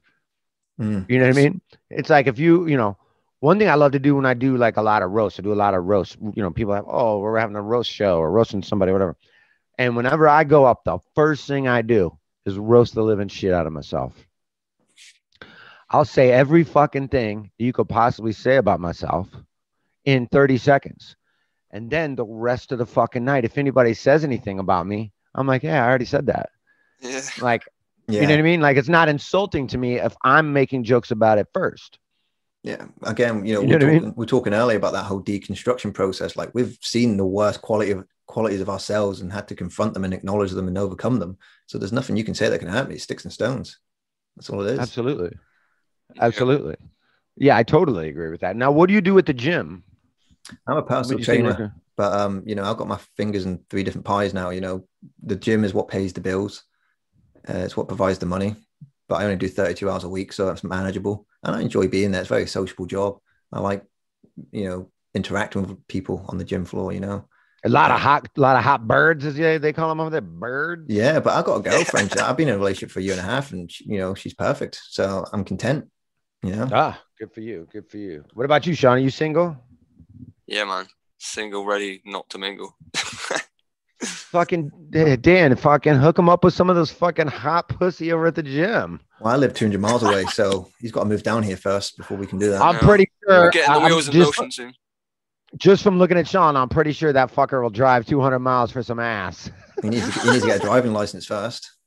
S2: Mm.
S4: You know what I mean? It's like if you, you know, one thing I love to do when I do like a lot of roasts, I do a lot of roasts. You know, people have, oh, we're having a roast show or roasting somebody, whatever. And whenever I go up, the first thing I do is roast the living shit out of myself. I'll say every fucking thing you could possibly say about myself in 30 seconds. And then the rest of the fucking night, if anybody says anything about me, I'm like, yeah, I already said that.
S3: Yeah.
S4: Like,
S2: Yeah.
S4: you know what I mean? Like, it's not insulting to me if I'm making jokes about it first.
S2: Yeah. Again, you know,
S4: You
S2: we're,
S4: know what I mean?
S2: talking, we're talking earlier about that whole deconstruction process. Like we've seen the worst quality of qualities of ourselves and had to confront them and acknowledge them and overcome them. So there's nothing you can say that can hurt me. Sticks and stones. That's all it is.
S4: Absolutely. Absolutely. Yeah, I totally agree with that. Now, what do you do at the gym?
S2: I'm a personal
S4: do you think
S2: trainer, but um, you know, I've got my fingers in three different pies now. You know, the gym is what pays the bills. Uh, it's what provides the money. But I only do 32 hours a week, so that's manageable. And I enjoy being there. It's a very sociable job. I like, you know, interacting with people on the gym floor. You know,
S4: A lot of hot, a lot of hot birds, as they they call them over there. Birds.
S2: Yeah, but I've got a girlfriend. I've been in a relationship for a year and a half, and she- you know she's perfect. So I'm content. You know,
S4: Ah, good for you. Good for you. What about you, Sean? Are you single?
S3: Yeah, man. Single, ready not to mingle.
S4: Fucking Dan, fucking hook him up with some of those fucking hot pussy over at the gym.
S2: well, I live 200 miles away, so he's got to move down here first before we can do that.
S4: I'm
S3: Yeah.
S4: pretty sure.
S3: We're getting the
S4: I'm
S3: wheels in
S4: just,
S3: motion soon.
S4: just from looking at Sean, I'm pretty sure that fucker will drive 200 miles for some ass.
S2: He needs to, he needs to get a driving license first.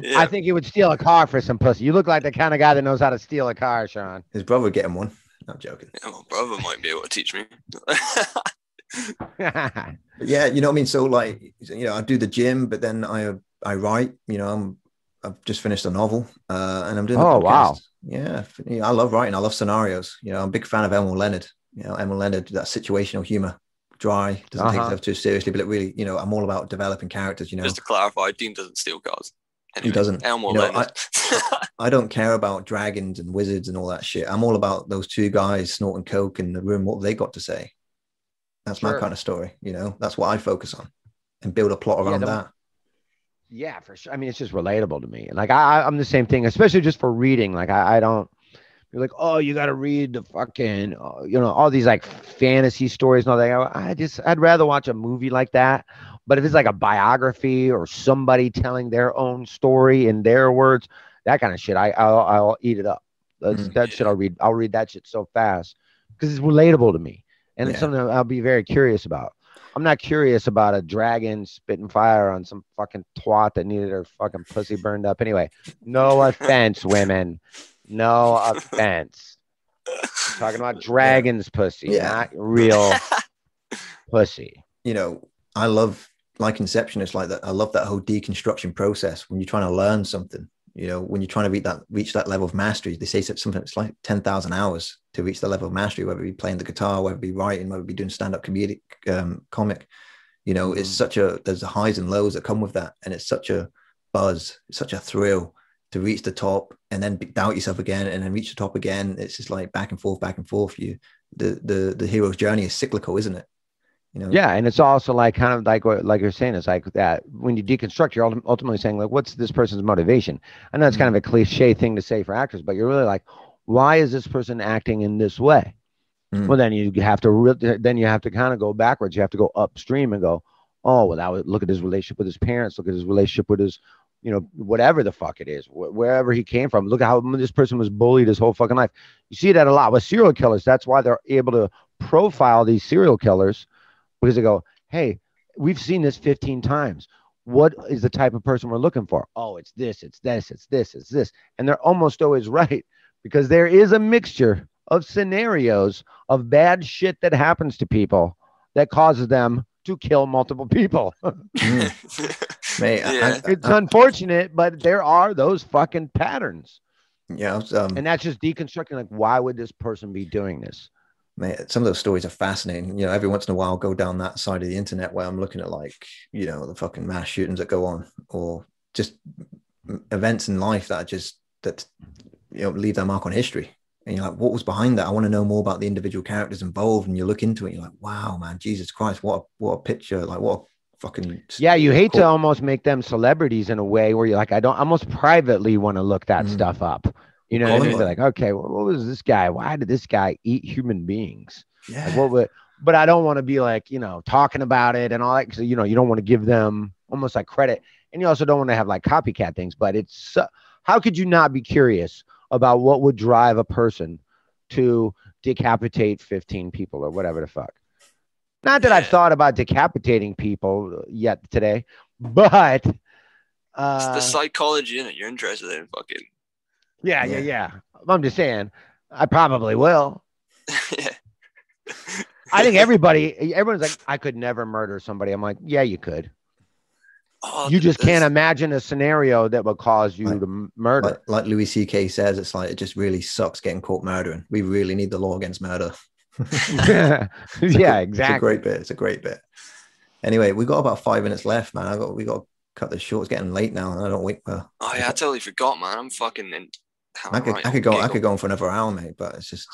S3: Yeah.
S4: I think he would steal a car for some pussy. You look like the kind of guy that knows how to steal a car, Sean.
S2: His brother would get him one. Not joking.
S3: Yeah, my brother might be able to teach me.
S2: But yeah, you know what I mean. So like, you know, I do the gym, but then I I write. You know, I'm I've just finished a novel, uh, and I'm doing.
S4: Oh, wow.
S2: Yeah, I love writing. I love scenarios. You know, I'm a big fan of Emil Leonard. You know, Emil Leonard, that situational humor, dry, doesn't take
S4: Uh-huh.
S2: itself too seriously, but it really, you know, I'm all about developing characters. You know,
S3: Just to clarify, Dean doesn't steal cars.
S2: He doesn't.
S3: Elmore
S2: You know,
S3: Leonard.
S2: I don't care about dragons and wizards and all that shit. I'm all about those two guys snorting coke in the room. What they got to say. That's my kind of story. You know, that's what I focus on, and build a plot around
S4: the-
S2: that.
S4: Yeah, for sure. I mean, it's just relatable to me. Like I, I- I'm the same thing, especially just for reading. Like I, I don't. You're like, oh, you got to read the fucking, uh, you know, all these like fantasy stories and all that. I I just, I'd rather watch a movie like that. But if it's like a biography or somebody telling their own story in their words, that kind of shit, I, I'll, I'll eat it up. That's
S2: Mm.
S4: that shit. I'll read. I'll read that shit so fast because it's relatable to me, and it's something I'll be very curious about. I'm not curious about a dragon spitting fire on some fucking twat that needed her fucking pussy burned up. Anyway, no offense, women. No offense. talking about dragons pussy,
S2: Yeah.
S4: not real pussy.
S2: You know, I love like Inception. It's like that. I love that whole deconstruction process when you're trying to learn something. You know, when you're trying to reach that reach that level of mastery, they say something it's like ten thousand hours to reach the level of mastery. Whether it be playing the guitar, whether it be writing, whether it be doing stand up comedic um, comic. You know, it's
S4: Mhm.
S2: such a there's the highs and lows that come with that, and it's such a buzz, such a thrill to reach the top and then doubt yourself again, and then reach the top again. It's just like back and forth, back and forth. You the the the hero's journey is cyclical, isn't it? You know,
S4: Yeah, and it's also like kind of like what like you're saying, it's like that when you deconstruct, you're ultimately saying like, what's this person's motivation? I know it's kind of a cliche thing to say for actors, but you're really like, why is this person acting in this way?
S2: Mm.
S4: Well, then you have to re- then you have to kind of go backwards. You have to go upstream and go, oh, well, that was, look at his relationship with his parents. Look at his relationship with his, you know, whatever the fuck it is, wh- wherever he came from. Look at how this person was bullied his whole fucking life. You see that a lot with serial killers. That's why they're able to profile these serial killers because they go, hey, we've seen this 15 times. What is the type of person we're looking for? Oh, it's this, it's this, it's this, it's this. And they're almost always right because there is a mixture of scenarios of bad shit that happens to people that causes them to kill multiple people.
S2: Mm. Mate, I-
S3: Yeah.
S2: I-
S4: it's unfortunate, but there are those fucking patterns.
S2: yeah, um,
S4: And that's just deconstructing like, why would this person be doing this?
S2: Some of those stories are fascinating. You know, every once in a while, I'll go down that side of the internet where I'm looking at like, you know, the fucking mass shootings that go on, or just events in life that are just that you know leave their mark on history. And you're like, what was behind that? I want to know more about the individual characters involved. And you look into it, you're like, wow, man, Jesus Christ, what a, what a picture! Like, what a fucking
S4: Yeah, you hate to almost make them celebrities in a way where you're like, I don't almost privately want to look that
S2: Mm.
S4: stuff up. You know,
S2: Call
S4: what I
S2: him
S4: mean? Be like, okay, well, what was this guy? Why did this guy eat human beings?
S2: yeah.
S4: Like, what would? But I don't want to be like, you know, talking about it and all that. Because you know, you don't want to give them almost like credit, and you also don't want to have like copycat things. But it's uh, how could you not be curious about what would drive a person to decapitate 15 people or whatever the fuck? Not that I've thought about decapitating people yet today, but uh,
S3: It's
S4: uh,
S3: the psychology in it. You're interested in fucking.
S4: Yeah, yeah,
S2: Yeah.
S4: yeah. I'm just saying, I probably will. I think everybody, everyone's like, I could never murder somebody. I'm like, yeah, you could.
S3: Oh,
S4: you just can't imagine a scenario that would cause you
S2: Right.
S4: to murder.
S2: Like, like Louis C.K. says, it's like it just really sucks getting caught murdering. We really need the law against murder.
S4: yeah, exactly.
S2: It's a
S4: exactly.
S2: great bit. It's a great bit. Anyway, we got about five minutes left, man. I got we got to cut this short. It's getting late now, and I don't wait. Well,
S3: Oh yeah, I totally forgot, man. I'm fucking in.
S2: I could I could go I could go on for another hour, mate. But it's just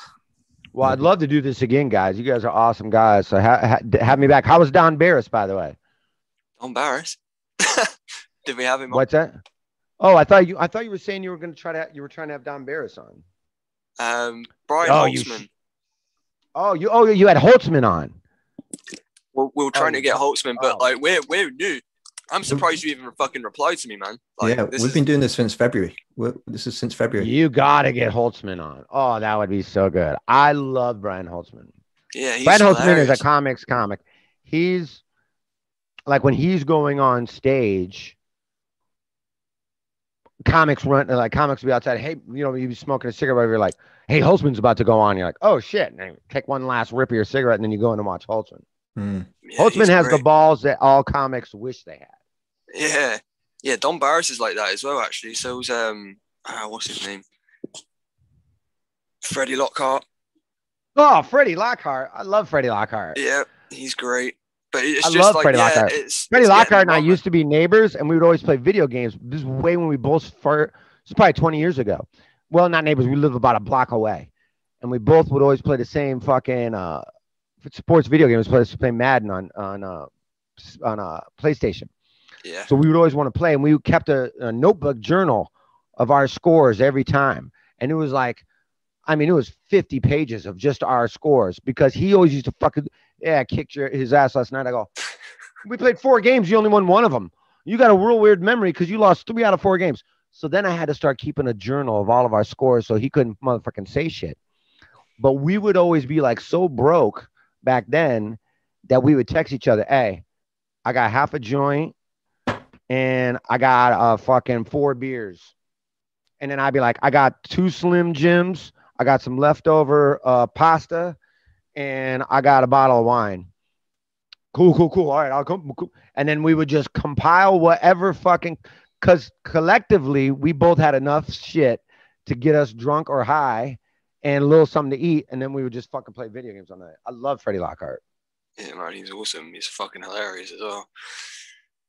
S4: Well, I'd love to do this again, guys. You guys are awesome guys. So ha- ha- have me back. How was Don Barris, by the way?
S3: Don Barris. Did we have him? on?
S4: What's that? Oh, I thought you. I thought you were saying you were going to try to. You were trying to have Don Barris on.
S3: Um, Brian
S4: Oh, you
S3: Holtzman.
S4: sh- Oh, you. Oh, you had Holtzman on.
S3: we're, we're trying
S4: Oh,
S3: to get Holtzman, but
S4: oh.
S3: like we're we're new. I'm surprised you even fucking replied to me, man. Like,
S2: yeah,
S3: this
S2: we've
S3: is-
S2: been doing this since February. We're, this is since February.
S4: You got to get Holtzman on. Oh, that would be so good. I love Brian Holtzman.
S3: Yeah, he's
S4: Brian Holtzman is a comics comic. He's like when he's going on stage, comics run like comics will be outside. Hey, you know, you be smoking a cigarette, you're like, hey, Holtzman's about to go on. You're like, oh shit. And take one last rip of your cigarette and then you go in and watch Holtzman.
S2: Mm.
S3: Yeah,
S4: Holtzman
S3: he's
S4: has the balls that all comics wish they had.
S3: Yeah, yeah. Don Barris is like that as well, actually. So's um, ah, what's his name? Freddie Lockhart.
S4: Oh, Freddie Lockhart. I love Freddie Lockhart.
S3: Yeah, he's great. But it's
S4: I
S3: just
S4: love
S3: like
S4: Freddie
S3: yeah,
S4: Lockhart.
S3: it's
S4: Freddie
S3: it's
S4: Lockhart and I used to be neighbors, and we would always play video games. This is way when we both far. This is probably 20 years ago. Well, not neighbors. We live about a block away, and we both would always play the same fucking uh, sports video games. Play play Madden on on uh, on uh, PlayStation.
S3: Yeah,
S4: So we would always want to play, and we kept a, a notebook journal of our scores every time, and it was like. I mean, it was 50 pages of just our scores because he always used to fucking, yeah, I kicked your, his ass last night. I go, we played four games. You only won one of them. You got a real weird memory because you lost three out of four games. So then I had to start keeping a journal of all of our scores so he couldn't motherfucking say shit. But we would always be like so broke back then that we would text each other, hey, I got half a joint and I got uh, fucking four beers. And then I'd be like, I got two Slim Jims, I got some leftover uh, pasta, and I got a bottle of wine. Cool, cool, cool. All right, I'll come. Cool. And then we would just compile whatever fucking, because collectively we both had enough shit to get us drunk or high and a little something to eat. And then we would just fucking play video games all night. I love Freddie Lockhart.
S3: yeah, man, he's awesome. He's fucking hilarious as well.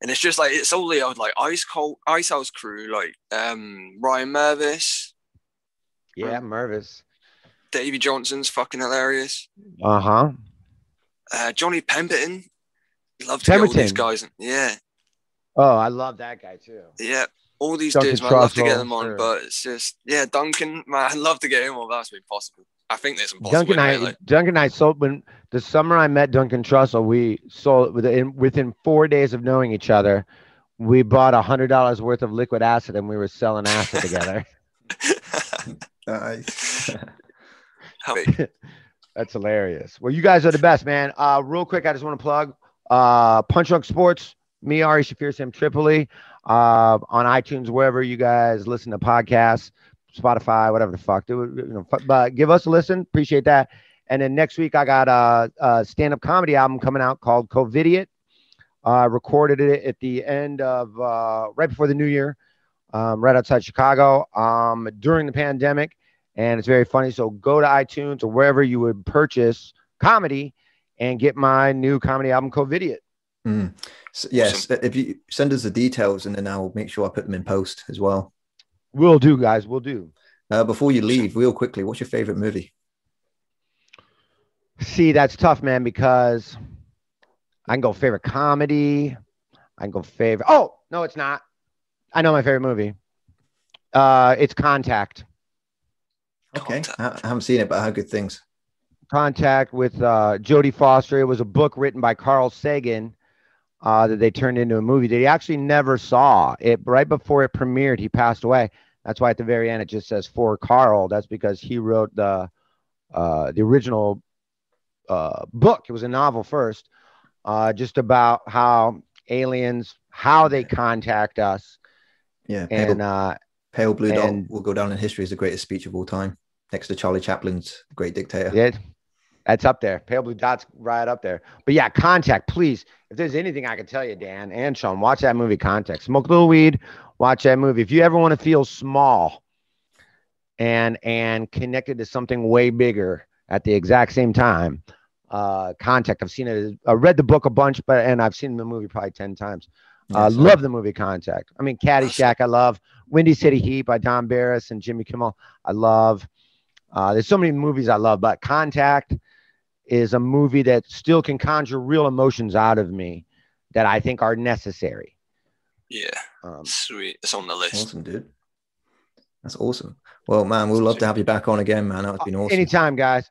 S3: And it's just like it's only uh, like Ice Cold, Ice House Crew, like um Ryan Mervis,
S4: Yeah, Mervis.
S3: Davy Johnson's fucking hilarious.
S4: Uh huh.
S3: Uh, Johnny Pemberton, love to get all these guys. Yeah,
S4: Oh, I love that guy too.
S3: yeah, all these
S4: Duncan
S3: dudes, man. I love to get them on,
S4: sure.
S3: but it's just yeah, Duncan, man, I'd love to get him on. That's impossible. I think that's impossible.
S4: Duncan,
S3: anyway,
S4: I
S3: like-
S4: Duncan, and I sold when the summer I met Duncan Trussell. We sold within within four days of knowing each other. We bought a hundred dollars worth of liquid acid, and we were selling acid together.
S2: Nice.
S4: That's hilarious. Well, you guys are the best, man. Uh, real quick, I just want to plug uh, Punch Drunk Sports. Me, Ari Shaffir, Sam Tripoli, uh, on iTunes, wherever you guys listen to podcasts, Spotify, whatever the fuck. Do you know, but give us a listen. Appreciate that. And then next week, I got a, a stand-up comedy album coming out called COVIDiot. Uh, recorded it at the end of uh, right before the new year, um, right outside Chicago, um, during the pandemic and it's very funny. So go to iTunes or wherever you would purchase comedy and get my new comedy album, COVIDiot.
S2: Mm. So, yes, if you send us the details, and then I'll make sure I put them in post as well.
S4: We'll do, guys. We'll do.
S2: Uh, before you leave, real quickly, what's your favorite movie?
S4: See, that's tough, man, because I can go favorite comedy. I can go favorite. Oh no, it's not. I know my favorite movie. Uh, it's Contact.
S2: Okay,
S3: Contact.
S2: I, haven't seen it, but I heard good things.
S4: Contact with uh, Jodie Foster. It was a book written by Carl Sagan uh, that they turned into a movie that he actually never saw. It right before it premiered, he passed away. That's why at the very end it just says for Carl. That's because he wrote the uh, the original uh, book. It was a novel first, uh, just about how aliens, how they contact us,
S2: Yeah, Pale,
S4: and uh,
S2: Pale Blue Dot will go down in history as the greatest speech of all time, next to Charlie Chaplin's Great Dictator.
S4: Yeah, that's up there. Pale blue dots right up there. But yeah, contact, please. If there's anything I can tell you, Dan and Sean, watch that movie Contact. Smoke a little weed, watch that movie. If you ever want to feel small and and connected to something way bigger at the exact same time, uh Contact. I've seen it. I read the book a bunch, but and I've seen the movie probably 10 times.
S2: I
S4: Uh, love the movie Contact. I mean, Caddyshack, I love. Windy City Heat by Don Barris and Jimmy Kimmel, I love. Uh, there's so many movies I love, but Contact is a movie that still can conjure real emotions out of me that I think are necessary.
S3: Yeah,
S4: Um,
S3: sweet. It's on the list.
S2: Awesome, dude. That's awesome. Well, man, we'd love to have you back on again, man. That would been awesome.
S4: anytime, guys.